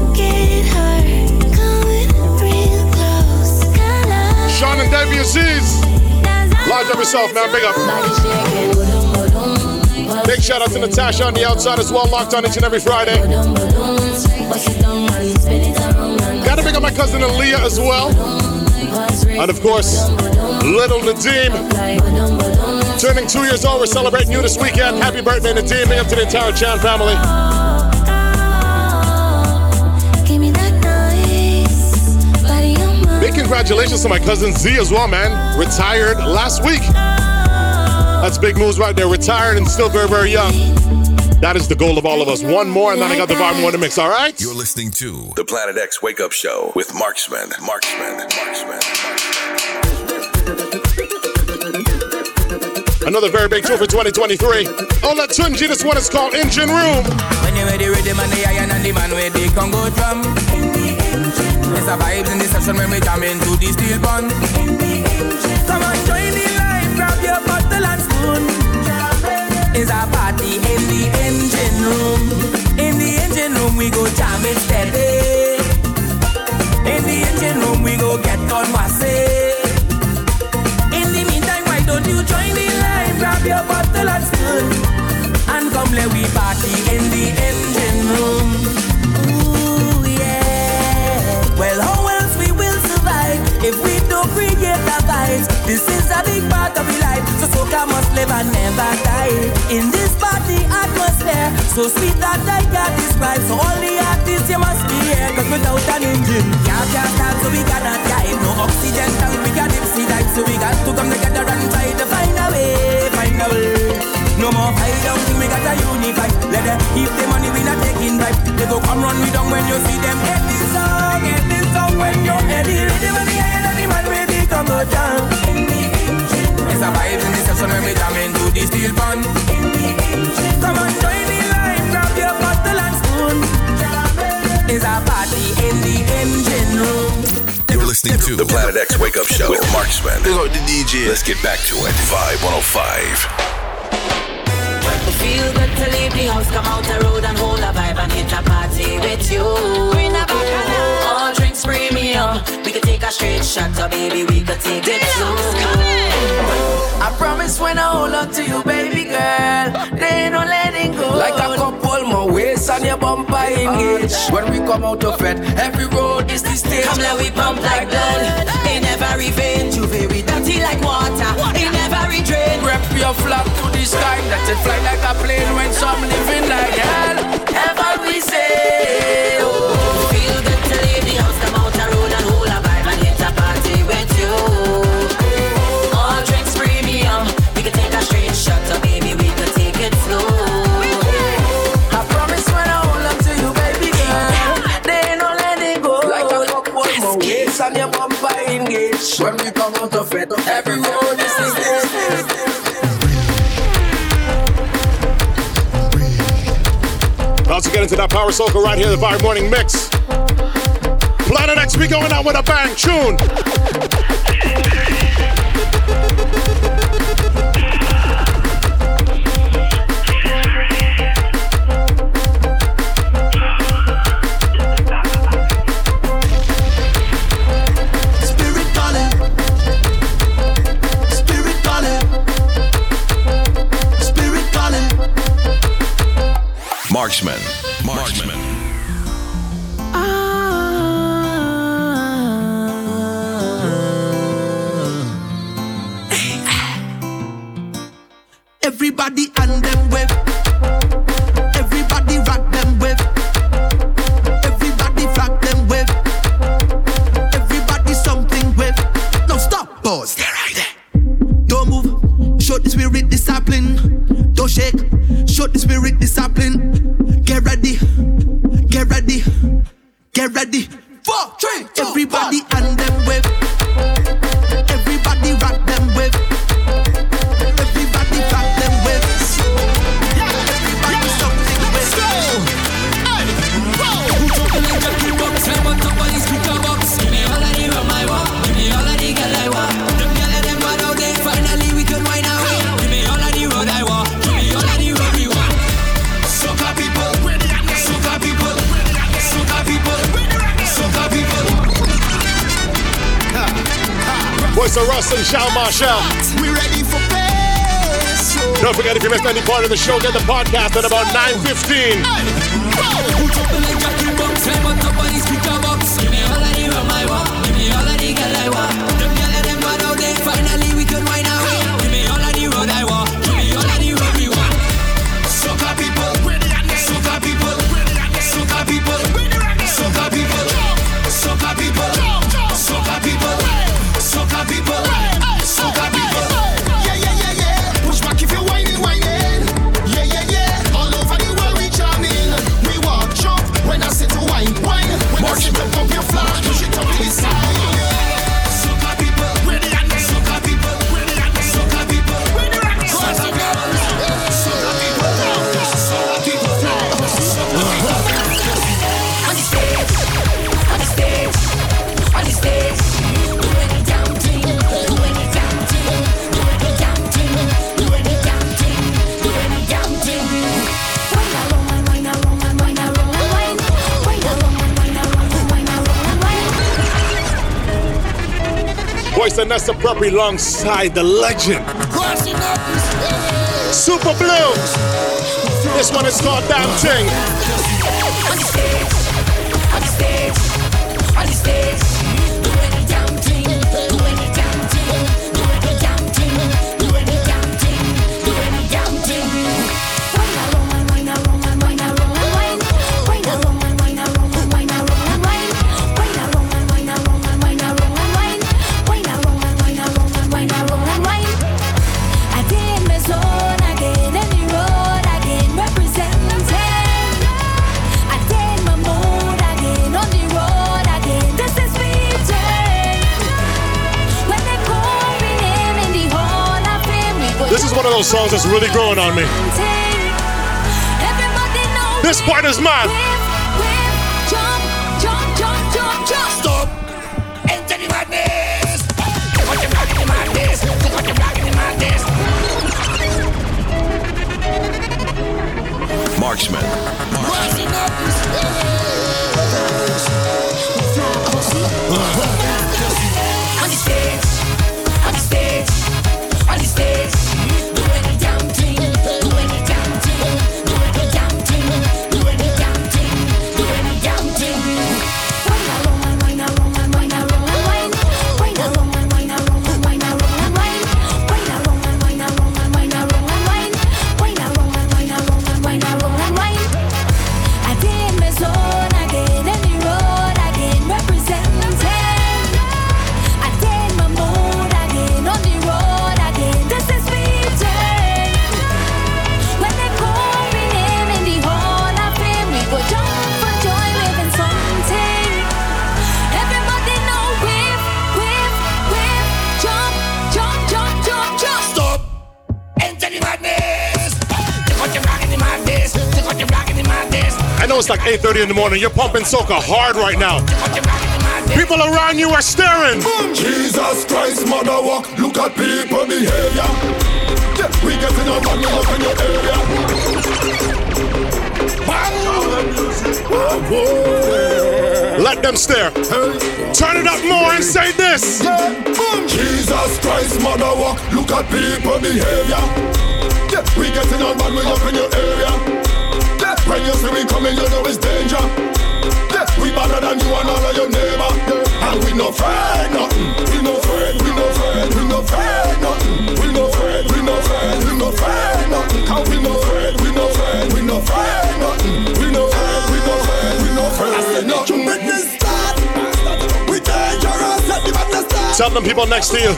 Lodge up yourself, man. Big up. Big shout out to Natasha on the outside as well, locked on each and every Friday. Gotta big up my cousin Aaliyah as well. And of course, little Nadim. Turning two years old, we're celebrating you this weekend. Happy birthday, Nadim. Big up to the entire Chan family. Congratulations to my cousin Z as well, man. Retired last week. That's big moves right there. Retired and still very, very young. That is the goal of all of us. One more, and then I got the vibe more to mix, all right? You're listening to the Planet X Wake Up Show with Marksman, Marksman, Marksman. Marksman. Another very big tour for 2023. Olatunji, this one is called Engine Room. When you ready, rhythm and the iron and the man where they can go from. It's a vibes in the session when we jam into the steel bun. Come on, join the line, grab your bottle and spoon. It's a party in the engine room. In the engine room we go jamming steady. In the engine room we go get on conversation. In the meantime, why don't you join the line, grab your bottle and spoon, and come let we party that I in this party atmosphere. So sweet that I can't describe. So only artists you must be here. Cause without an engine, yeah, can't start, so we cannot dive. No oxygen tank, we got dipsy dive. So we got to come together and try to find a way, find a way. No more hide out, we got a unify. Let them keep the money, we not taking bribe. They go come run me down when you see them. Get this song, get this song when you're ready. Ready, money, and the man will come go down. It's a vibe in the session when we jam into the steel pan. Come on, join the line, grab your bottle and spoon. It's a party in the engine room. You're listening to the Planet X Wake Up Show with Marksman. Big up the DJ. Let's get back to it. Vibe 105. Feel good to leave the house, come out the road and hold a vibe and hit a party with you. Bring a bacchanal. All premium. We could take a straight shot, or baby, we could take it slow. I promise when I hold on to you, baby girl, they ain't no letting go. Like a couple more waist on your bumper engage. Oh. When we come out of it, every road is the stage. Come let we pump like blood. In every vein, you very dirty like water. In every drain, Rep your flag to the sky, let it fly like a plane when some living like hell. Get into that power soca right here, the Vibe Morning Mix. Planet X, we going out with a bang tune. Spirit calling. Spirit calling. Spirit calling. Marksman. Marksman. The show, get the podcast at about 9.15. and. Voice of Nessa Preppy alongside the legend. Super Blue. This one is called Damn Thing. On the stage, on the stage, on the stage. Those songs that's really growing on me. This part is mine. Stop. Enter the madness. Look what you're rocking the madness. Look what you're rocking the madness. Marksman. Rising it's like 8:30 in the morning. You're pumping soca hard right now. People around you are staring. Jesus Christ, mother walk, look at people behavior. We getting on money up in your area. Let them stare. Turn it up more and say this. Jesus Christ, mother walk, look at people behavior. We getting on money up in your area. When you see we coming, you know it's danger. Yeah, we better than you and all of your neighbor. Yeah, and we no afraid nothing. We no afraid, we no afraid, we no afraid nothing. We no afraid, we no afraid Tell them people next to you.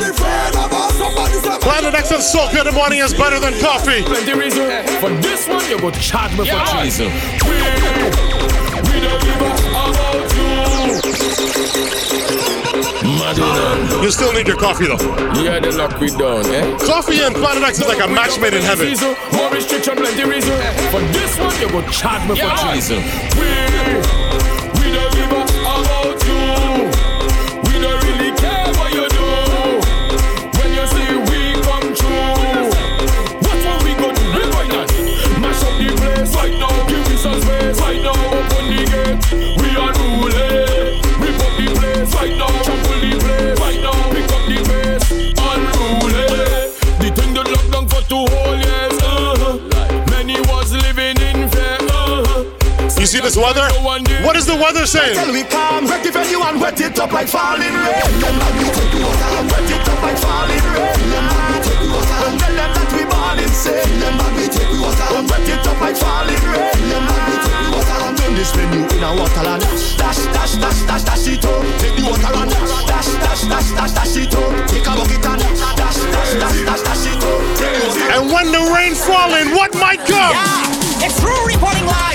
Planet X and Soca in the morning is better than coffee. Plenty reason for this one, you go charge me for treason. We, we don't give a about you. You still need your coffee though. Yeah, the luck we done, eh? Coffee and Planet X is like a match made in heaven. More restriction, plenty reason for this one, you go charge me for treason. This weather? What is the weather saying? Tell we calm, wet if anyone wet it up like falling rain. Remember we take the water and wet it up like falling rain. Remember we take the water and tell them that we born insane. Remember we take the water and wet it up like falling rain. Remember we take the water and turn this menu in a waterland. Dash, dash, dash, dash, dash it up. Take the water and dash, dash, dash, dash, dash, dash it up. Take a bucket and dash, dash, dash, dash, dash, it up. Take the water. And when the rain falling, what might come? It's true reporting live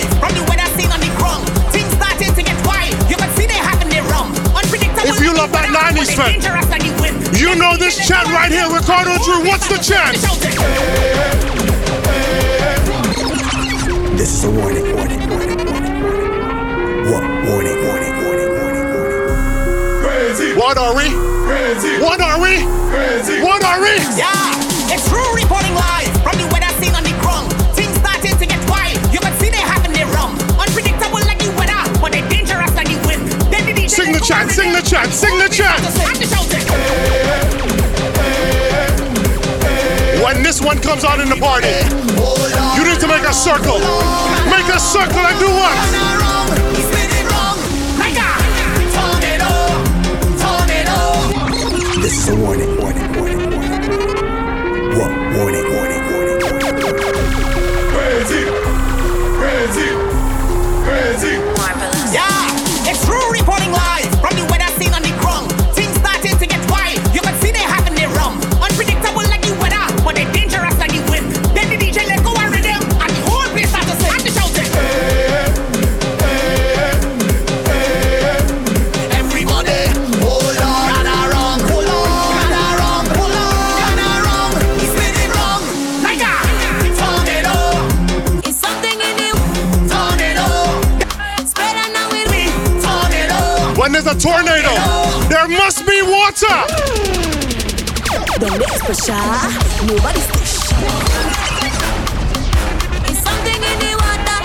90s fan, dangerous like the wind. you know this chant right here, Ricardo Drue. What's the chant? This is a warning, warning, warning, warning, warning. What? Warning, warning, warning, warning, warning. Crazy. What are we? Crazy. What are we? Crazy. What are we? Yeah, chant, sing the chant. When this one comes out in the party, you need to make a circle. Make a circle and do what? This is a warning, warning, warning, warning. What? Warning, tornado, there must be water. Don't pressure, nobody's push. It's something in the water.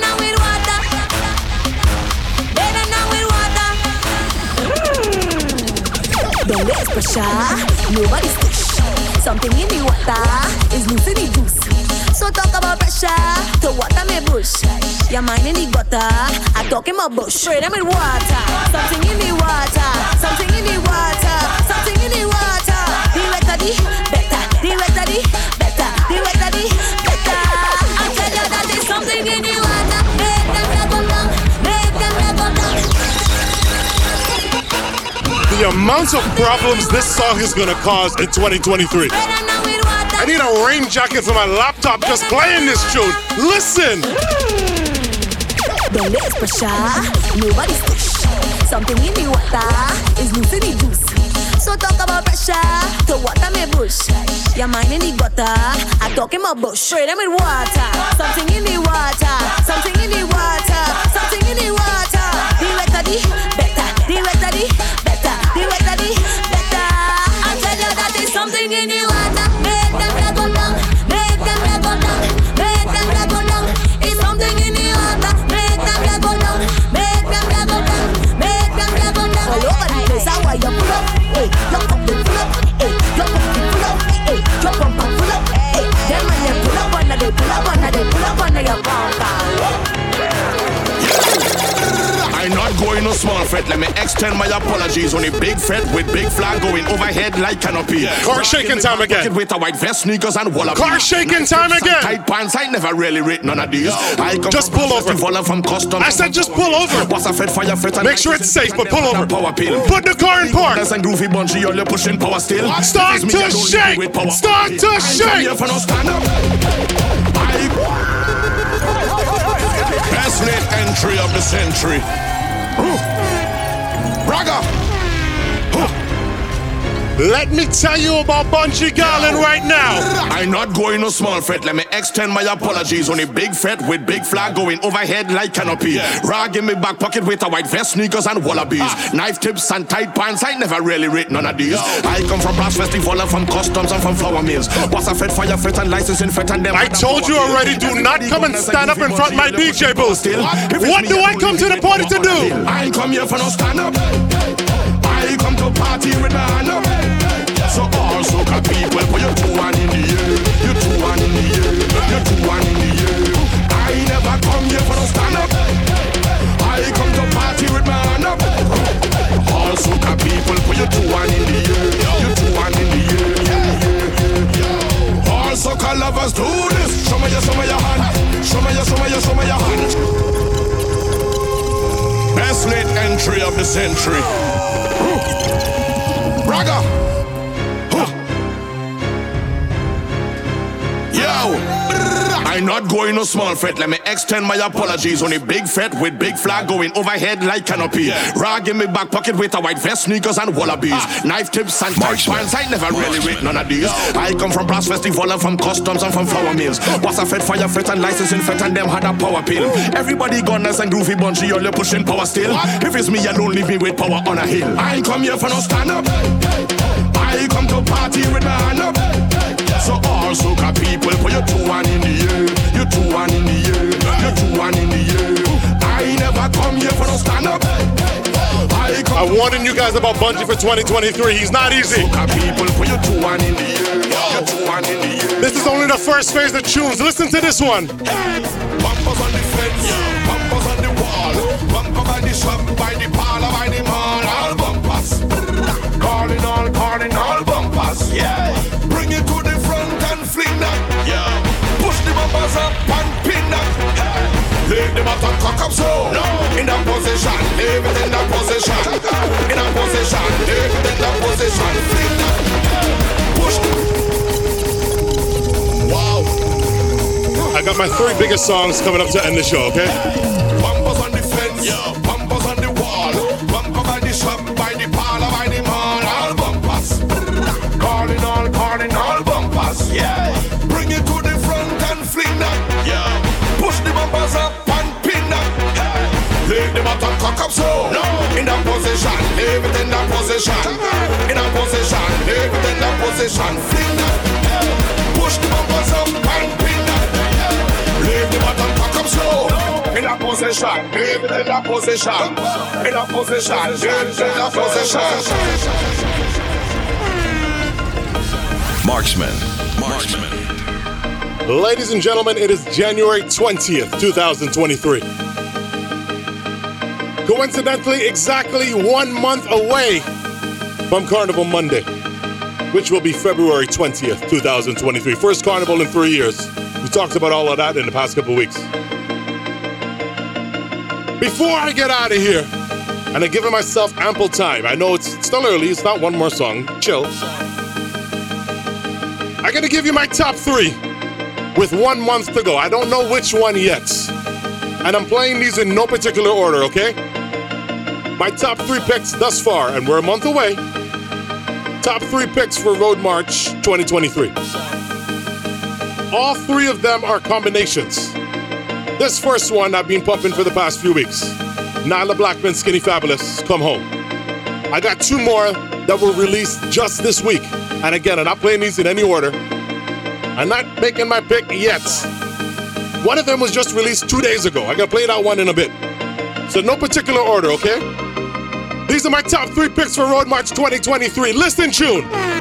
Now with water. It now with water. Pressure, nobody's push. Something in the water is loose in the juice. So talk about pressure to water me bush. Your mind in the gutter, I talk in my bush. Spray them with water. Something in the water, something in the water, something in the water. The wetter the better, the wetter the better, the wetter the better. I tell you that there's something in the water. Make them go down. Make them go down. The amount of problems this song is gonna cause in 2023. I need a rain jacket for my laptop just playing this tune. Listen. Let pressure, ah. nobody's push. Something in the water is loose in the juice. So talk about pressure to water me bush. Your mind in the gutter, I talk in my bush. Spray them with water. Something in the water, something in the water, something in the water. The wetter the better, the wetter the better, the wetter the better. I tell you that there's something in the Let me extend my apologies. Only big fret with big flag going overhead like canopy. Car shaking time again. With a white vest, sneakers, and wallaby. Car shaking time again. Tight pants. I never really rate none of these. I come Just pull over. from custom. I said just pull over. What's a fed fire fret? Make sure it's safe, but pull over. Power pill. Put the car in park. That's and groovy bunchy. You're pushing power still. Start to shake. Start to I ain't come shake. here for no stand up. Best late entry of the century. Let me tell you about Bunji Garlin right now. I'm not going no small fret. Let me extend my apologies. Only big fret with big flag going overhead like canopy. Rag in me back pocket with a white vest, sneakers and wallabies. Ah. Knife tips and tight pants. I never really rate none of these. I come from brass festival and from customs and from flour mills. What's a fed fire fret and licensing fret and them. I told you already, do not come and stand up in front of my DJ booth. What do I come to the party to do? I ain't come here for no stand up. Come to party with up. So all soca people, put your two hand in the air. Your two hand in the air. Your two hand in the air. I never come here for no stand up. I come to party with my hand up. All soca people, put your two hand in the air. Your two hand in the air. All soca lovers do this. Show me your, show me your hand. Show me your, show me your, show me your hand. Best late entry of the century. Braga. Huh. Yo. I not going no small fret. Let me extend my apologies. on Only big fret with big flag going overhead like canopy. Rag in my back pocket with a white vest, sneakers and wallabies. Ah. Knife tips and tight pants. I never really rate none of these. I come from brass festival and from customs and from flour mills. Oh. What's a fed fire fret and licensing fret and them had a power pill. Everybody gunners and groovy bunchy, all you pushing power still. If it's me alone, leave me with power on a hill. I ain't come here for no stand up. I I warning you guys about Bunji for 2023. He's not easy. people, put your two hand in the air. Your two hand in the air. This is only the first phase of tunes. Listen to this one. Bumpers on the fence, bumpers on the wall, bumper by the shop, by the parlor, by the mall, all bumpers. Calling all, calling all bumpers. Yeah. Bring it to the front and fling that. Yeah. Push the bumpers up and pin that. Hey. Leave the bottom cock up so. No. In that position, leave it in that position. In that position, in that position. Push Wow. I got my three biggest songs coming up to end the show, okay? On the fence, yeah. Cock up slow. No. In that position, leave it in that position. In that position, leave it in that position. Fling that, push the bumpers up and pin that. Leave the bottom cock up slow. In that position, leave it in that position. In that position, leave it in that position. Marksman. Marksman. Ladies and gentlemen, it is January 20th, 2023. Coincidentally, exactly one month away from Carnival Monday, which will be February 20th, 2023. First carnival in three years. We talked about all of that in the past couple weeks. Before I get out of here, and I'm giving myself ample time, I know it's still early, it's not one more song, chill. I gotta give you my top three with one month to go. I don't know which one yet. And I'm playing these in no particular order, okay? My top three picks thus far, and we're a month away. Top three picks for Road March 2023. All three of them are combinations. This first one I've been pumping for the past few weeks. Nailah Blackman, Skinny Fabulous, Come Home. I got two more that were released just this week. And again, I'm not playing these in any order. I'm not making my pick yet. One of them was just released two days ago. I gotta play that one in a bit. So, no particular order, okay? These are my top three picks for Road March 2023. Listen, tune. I've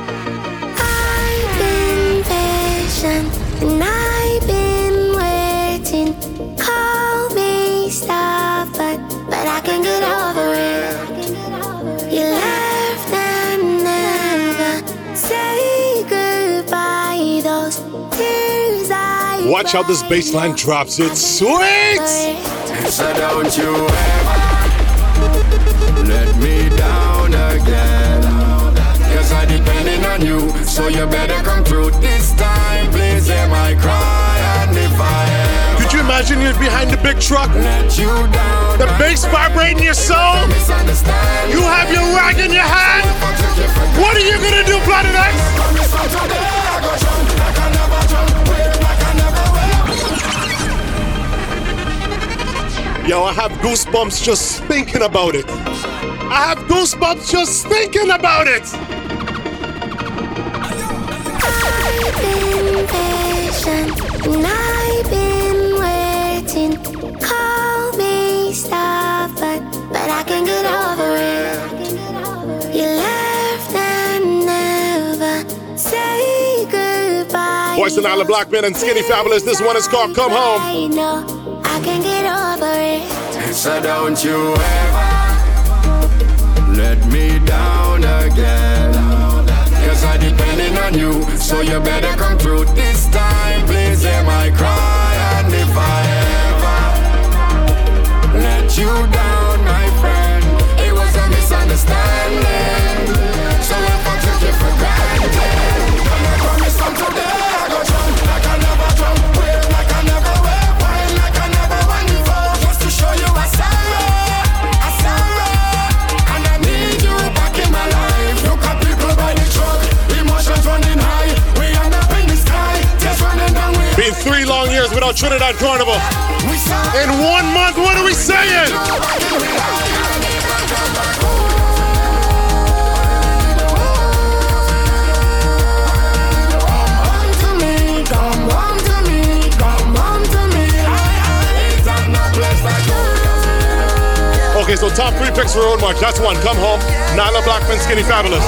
been patient and I've been waiting. Call me stubborn, but I can get over it. You left and never say goodbye. Those tears I Watch how this bass line drops. It's sweet! So don't you ever let me down again. Cause I depending on you, so you better come through this time. Please hear my cry and if I Could you imagine you're behind the big truck? let you down, The bass vibrating your soul? You have your rag in your hand? What are you gonna do, Planet X? Yo, I have goosebumps just thinking about it. I have goosebumps just thinking about it. I've been patient and I've been waiting. Call me stubborn, but I can get over it. You left and never say goodbye. Voice of Nailah Blackman and Skinny Fabulous. This one is called Come Home. I know I can get over it. So don't you ever let me down again. Cause I depending on you, so you better come through this time. Please hear my cry, and if I ever let you down, without Trinidad Carnival. In one month, what are we saying? Okay, so top three picks for Road March. That's one. Come home. Nailah Blackman, Skinny Fabulous.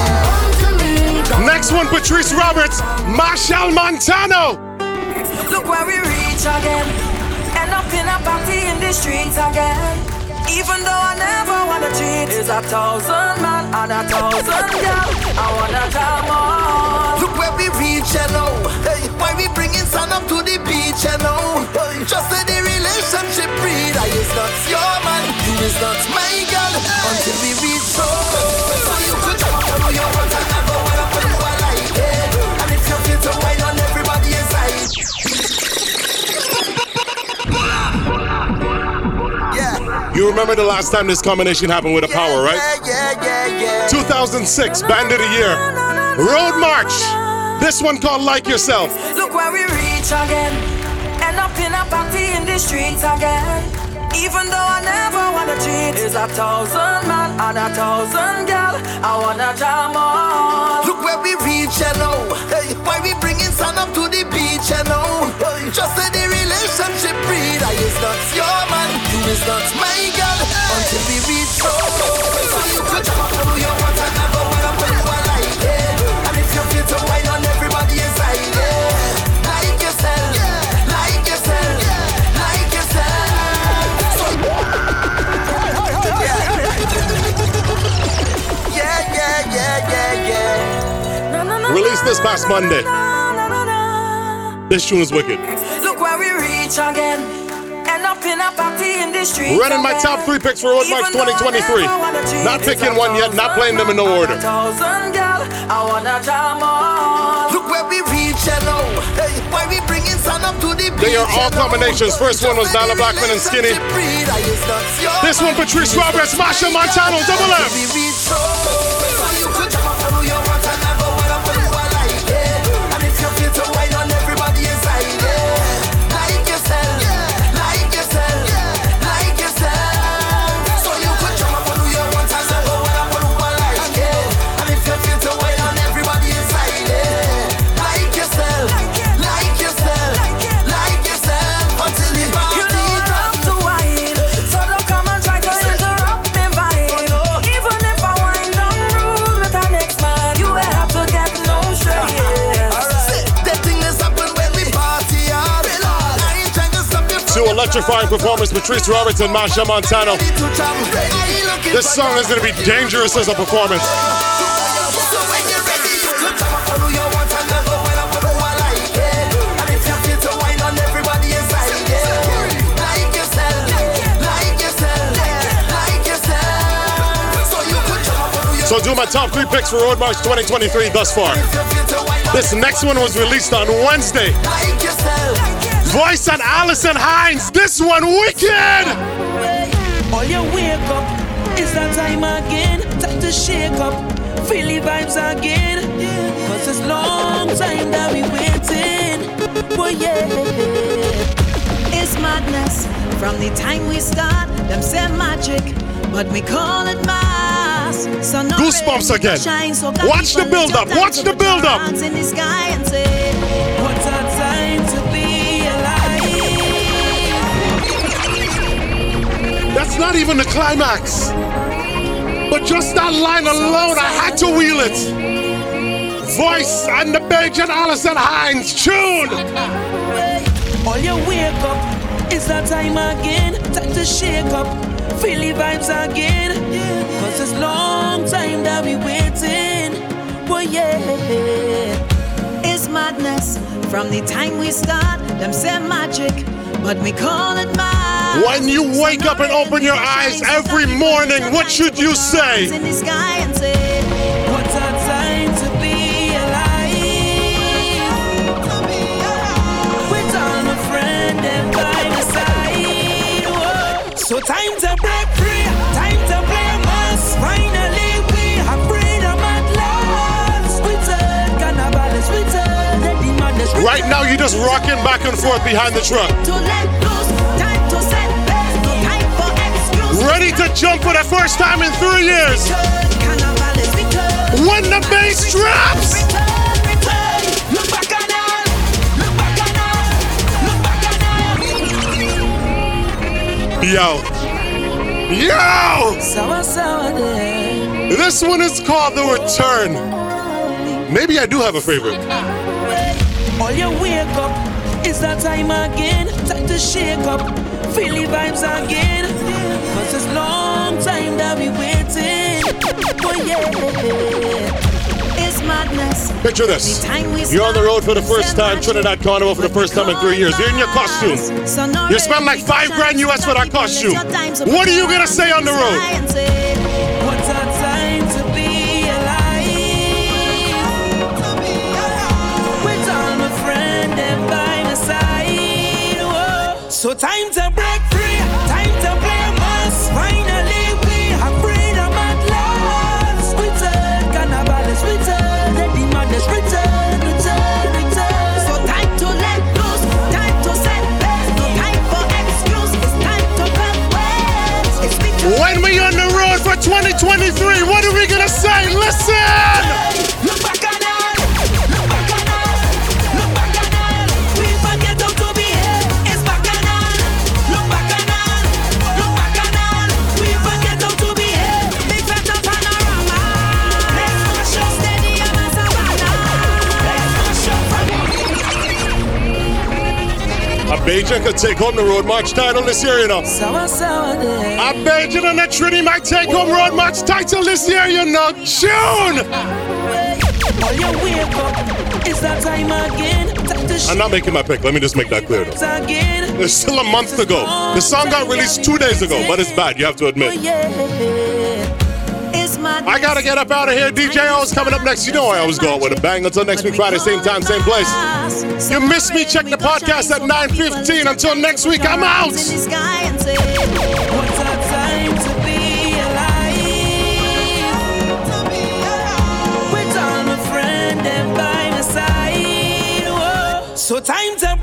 Next one, Patrice Roberts, Machel Montano. Look where we reach again. End up in a party in the streets again. Even though I never wanna cheat, it's a thousand man and a thousand girl. I wanna come on. Look where we reach, you know. Hey, why we bringing sun up to the beach, you know. Hey, just say the relationship breed. I is not your man, you is not my girl. Until we reach home. So you could jump on your and never wanna put you like it. And if you feel to You remember the last time this combination happened with a power, right? yeah, yeah, yeah. 2006, Band of the Year. Road March. This one called Like Yourself. Look where we reach again. End up in a party in the streets again. Even though I never wanna cheat, is a thousand man and a thousand girl. I wanna jam on. Look where we reach, you know. Hey, why we bringing sun up to the beach, you know. Hey, just say the relationship breed. I is not your man, you is not my girl. Until we reach home. So you could up who you want and never wanna put you like it. And if you feel to wine on everybody inside it. Like yourself, like yourself, like yourself. Yeah, yeah, yeah, yeah, yeah. Released this past Monday. This tune is wicked. Look where we reach again. Running my top three picks for Road March 2023. Not picking one yet, not playing them in no order. Thousand girl, I wanna jam on. Look where we reach, you know. Hey, why we bringing sun up to the They are all combinations. First one was Nailah Blackman and Skinny. This one, Patrice Roberts, Machel Montano, double M. electrifying performance, Patrice Roberts and Machel Montano. This song is going to be dangerous as a performance. So do my top three picks for Road March 2023 thus far. This next one was released on Wednesday. Voice and Alison Hinds. This one wicked. All you wake up, it's that time again. Time to shake up, feel the vibes again. Cause it's long time that we waiting. Yeah. It's madness from the time we start. Them say magic, but we call it mass. So no Goosebumps again. So Watch the build up. Watch the build up. That's not even the climax. But just that line alone, I had to wheel it. Voice and the Bench and Alison Hinds. Tune. All you wake up, it's that time again. Time to shake up, feel the vibes again. Cause it's long time that we waiting. But yeah. It's madness from the time we start. Them say magic, but we call it mass. When you wake up and open your eyes every morning, what should you say? in the sky and say, What a time to be alive. With all my friends and by my side. Whoa. So time to break free, time to. Finally we have freedom at last. We turn we turn the. Right now, you're just rocking back and forth behind the truck. Ready to jump for the first time in three years. When the bass drops. Yo. Yo! This one is called The Return. Maybe I do have a favorite. All you wake up, it's that time again. Time to shake up, feel the vibes again. It's long time that we waiting. But yeah. Picture this. You're on the road for the first time, Trinidad Carnival for the first time in three years. You're in your costume. You spend like five grand US for that costume. What are you gonna say on the road? A time 2023, what are we gonna say? Listen! Bajan could take home the road march title this year, you know. Sour, sour day. A Bajan and a Trinity might take home road march title this year, you know. June! All you wake up. It's that time again. Time to I'm not making my pick. Let me just make that clear, though. There's still a month to go. The song got released two days ago, but it's bad, you have to admit. Oh, I gotta get up out of here. DJ O's coming up next. You know I always go out with a bang. Until next week, Friday, same time, same place. You miss me? Check the podcast at 9.15. Until next week, I'm out. in the sky and say, What a time to be alive. With all my friend and by my side. Whoa. So time to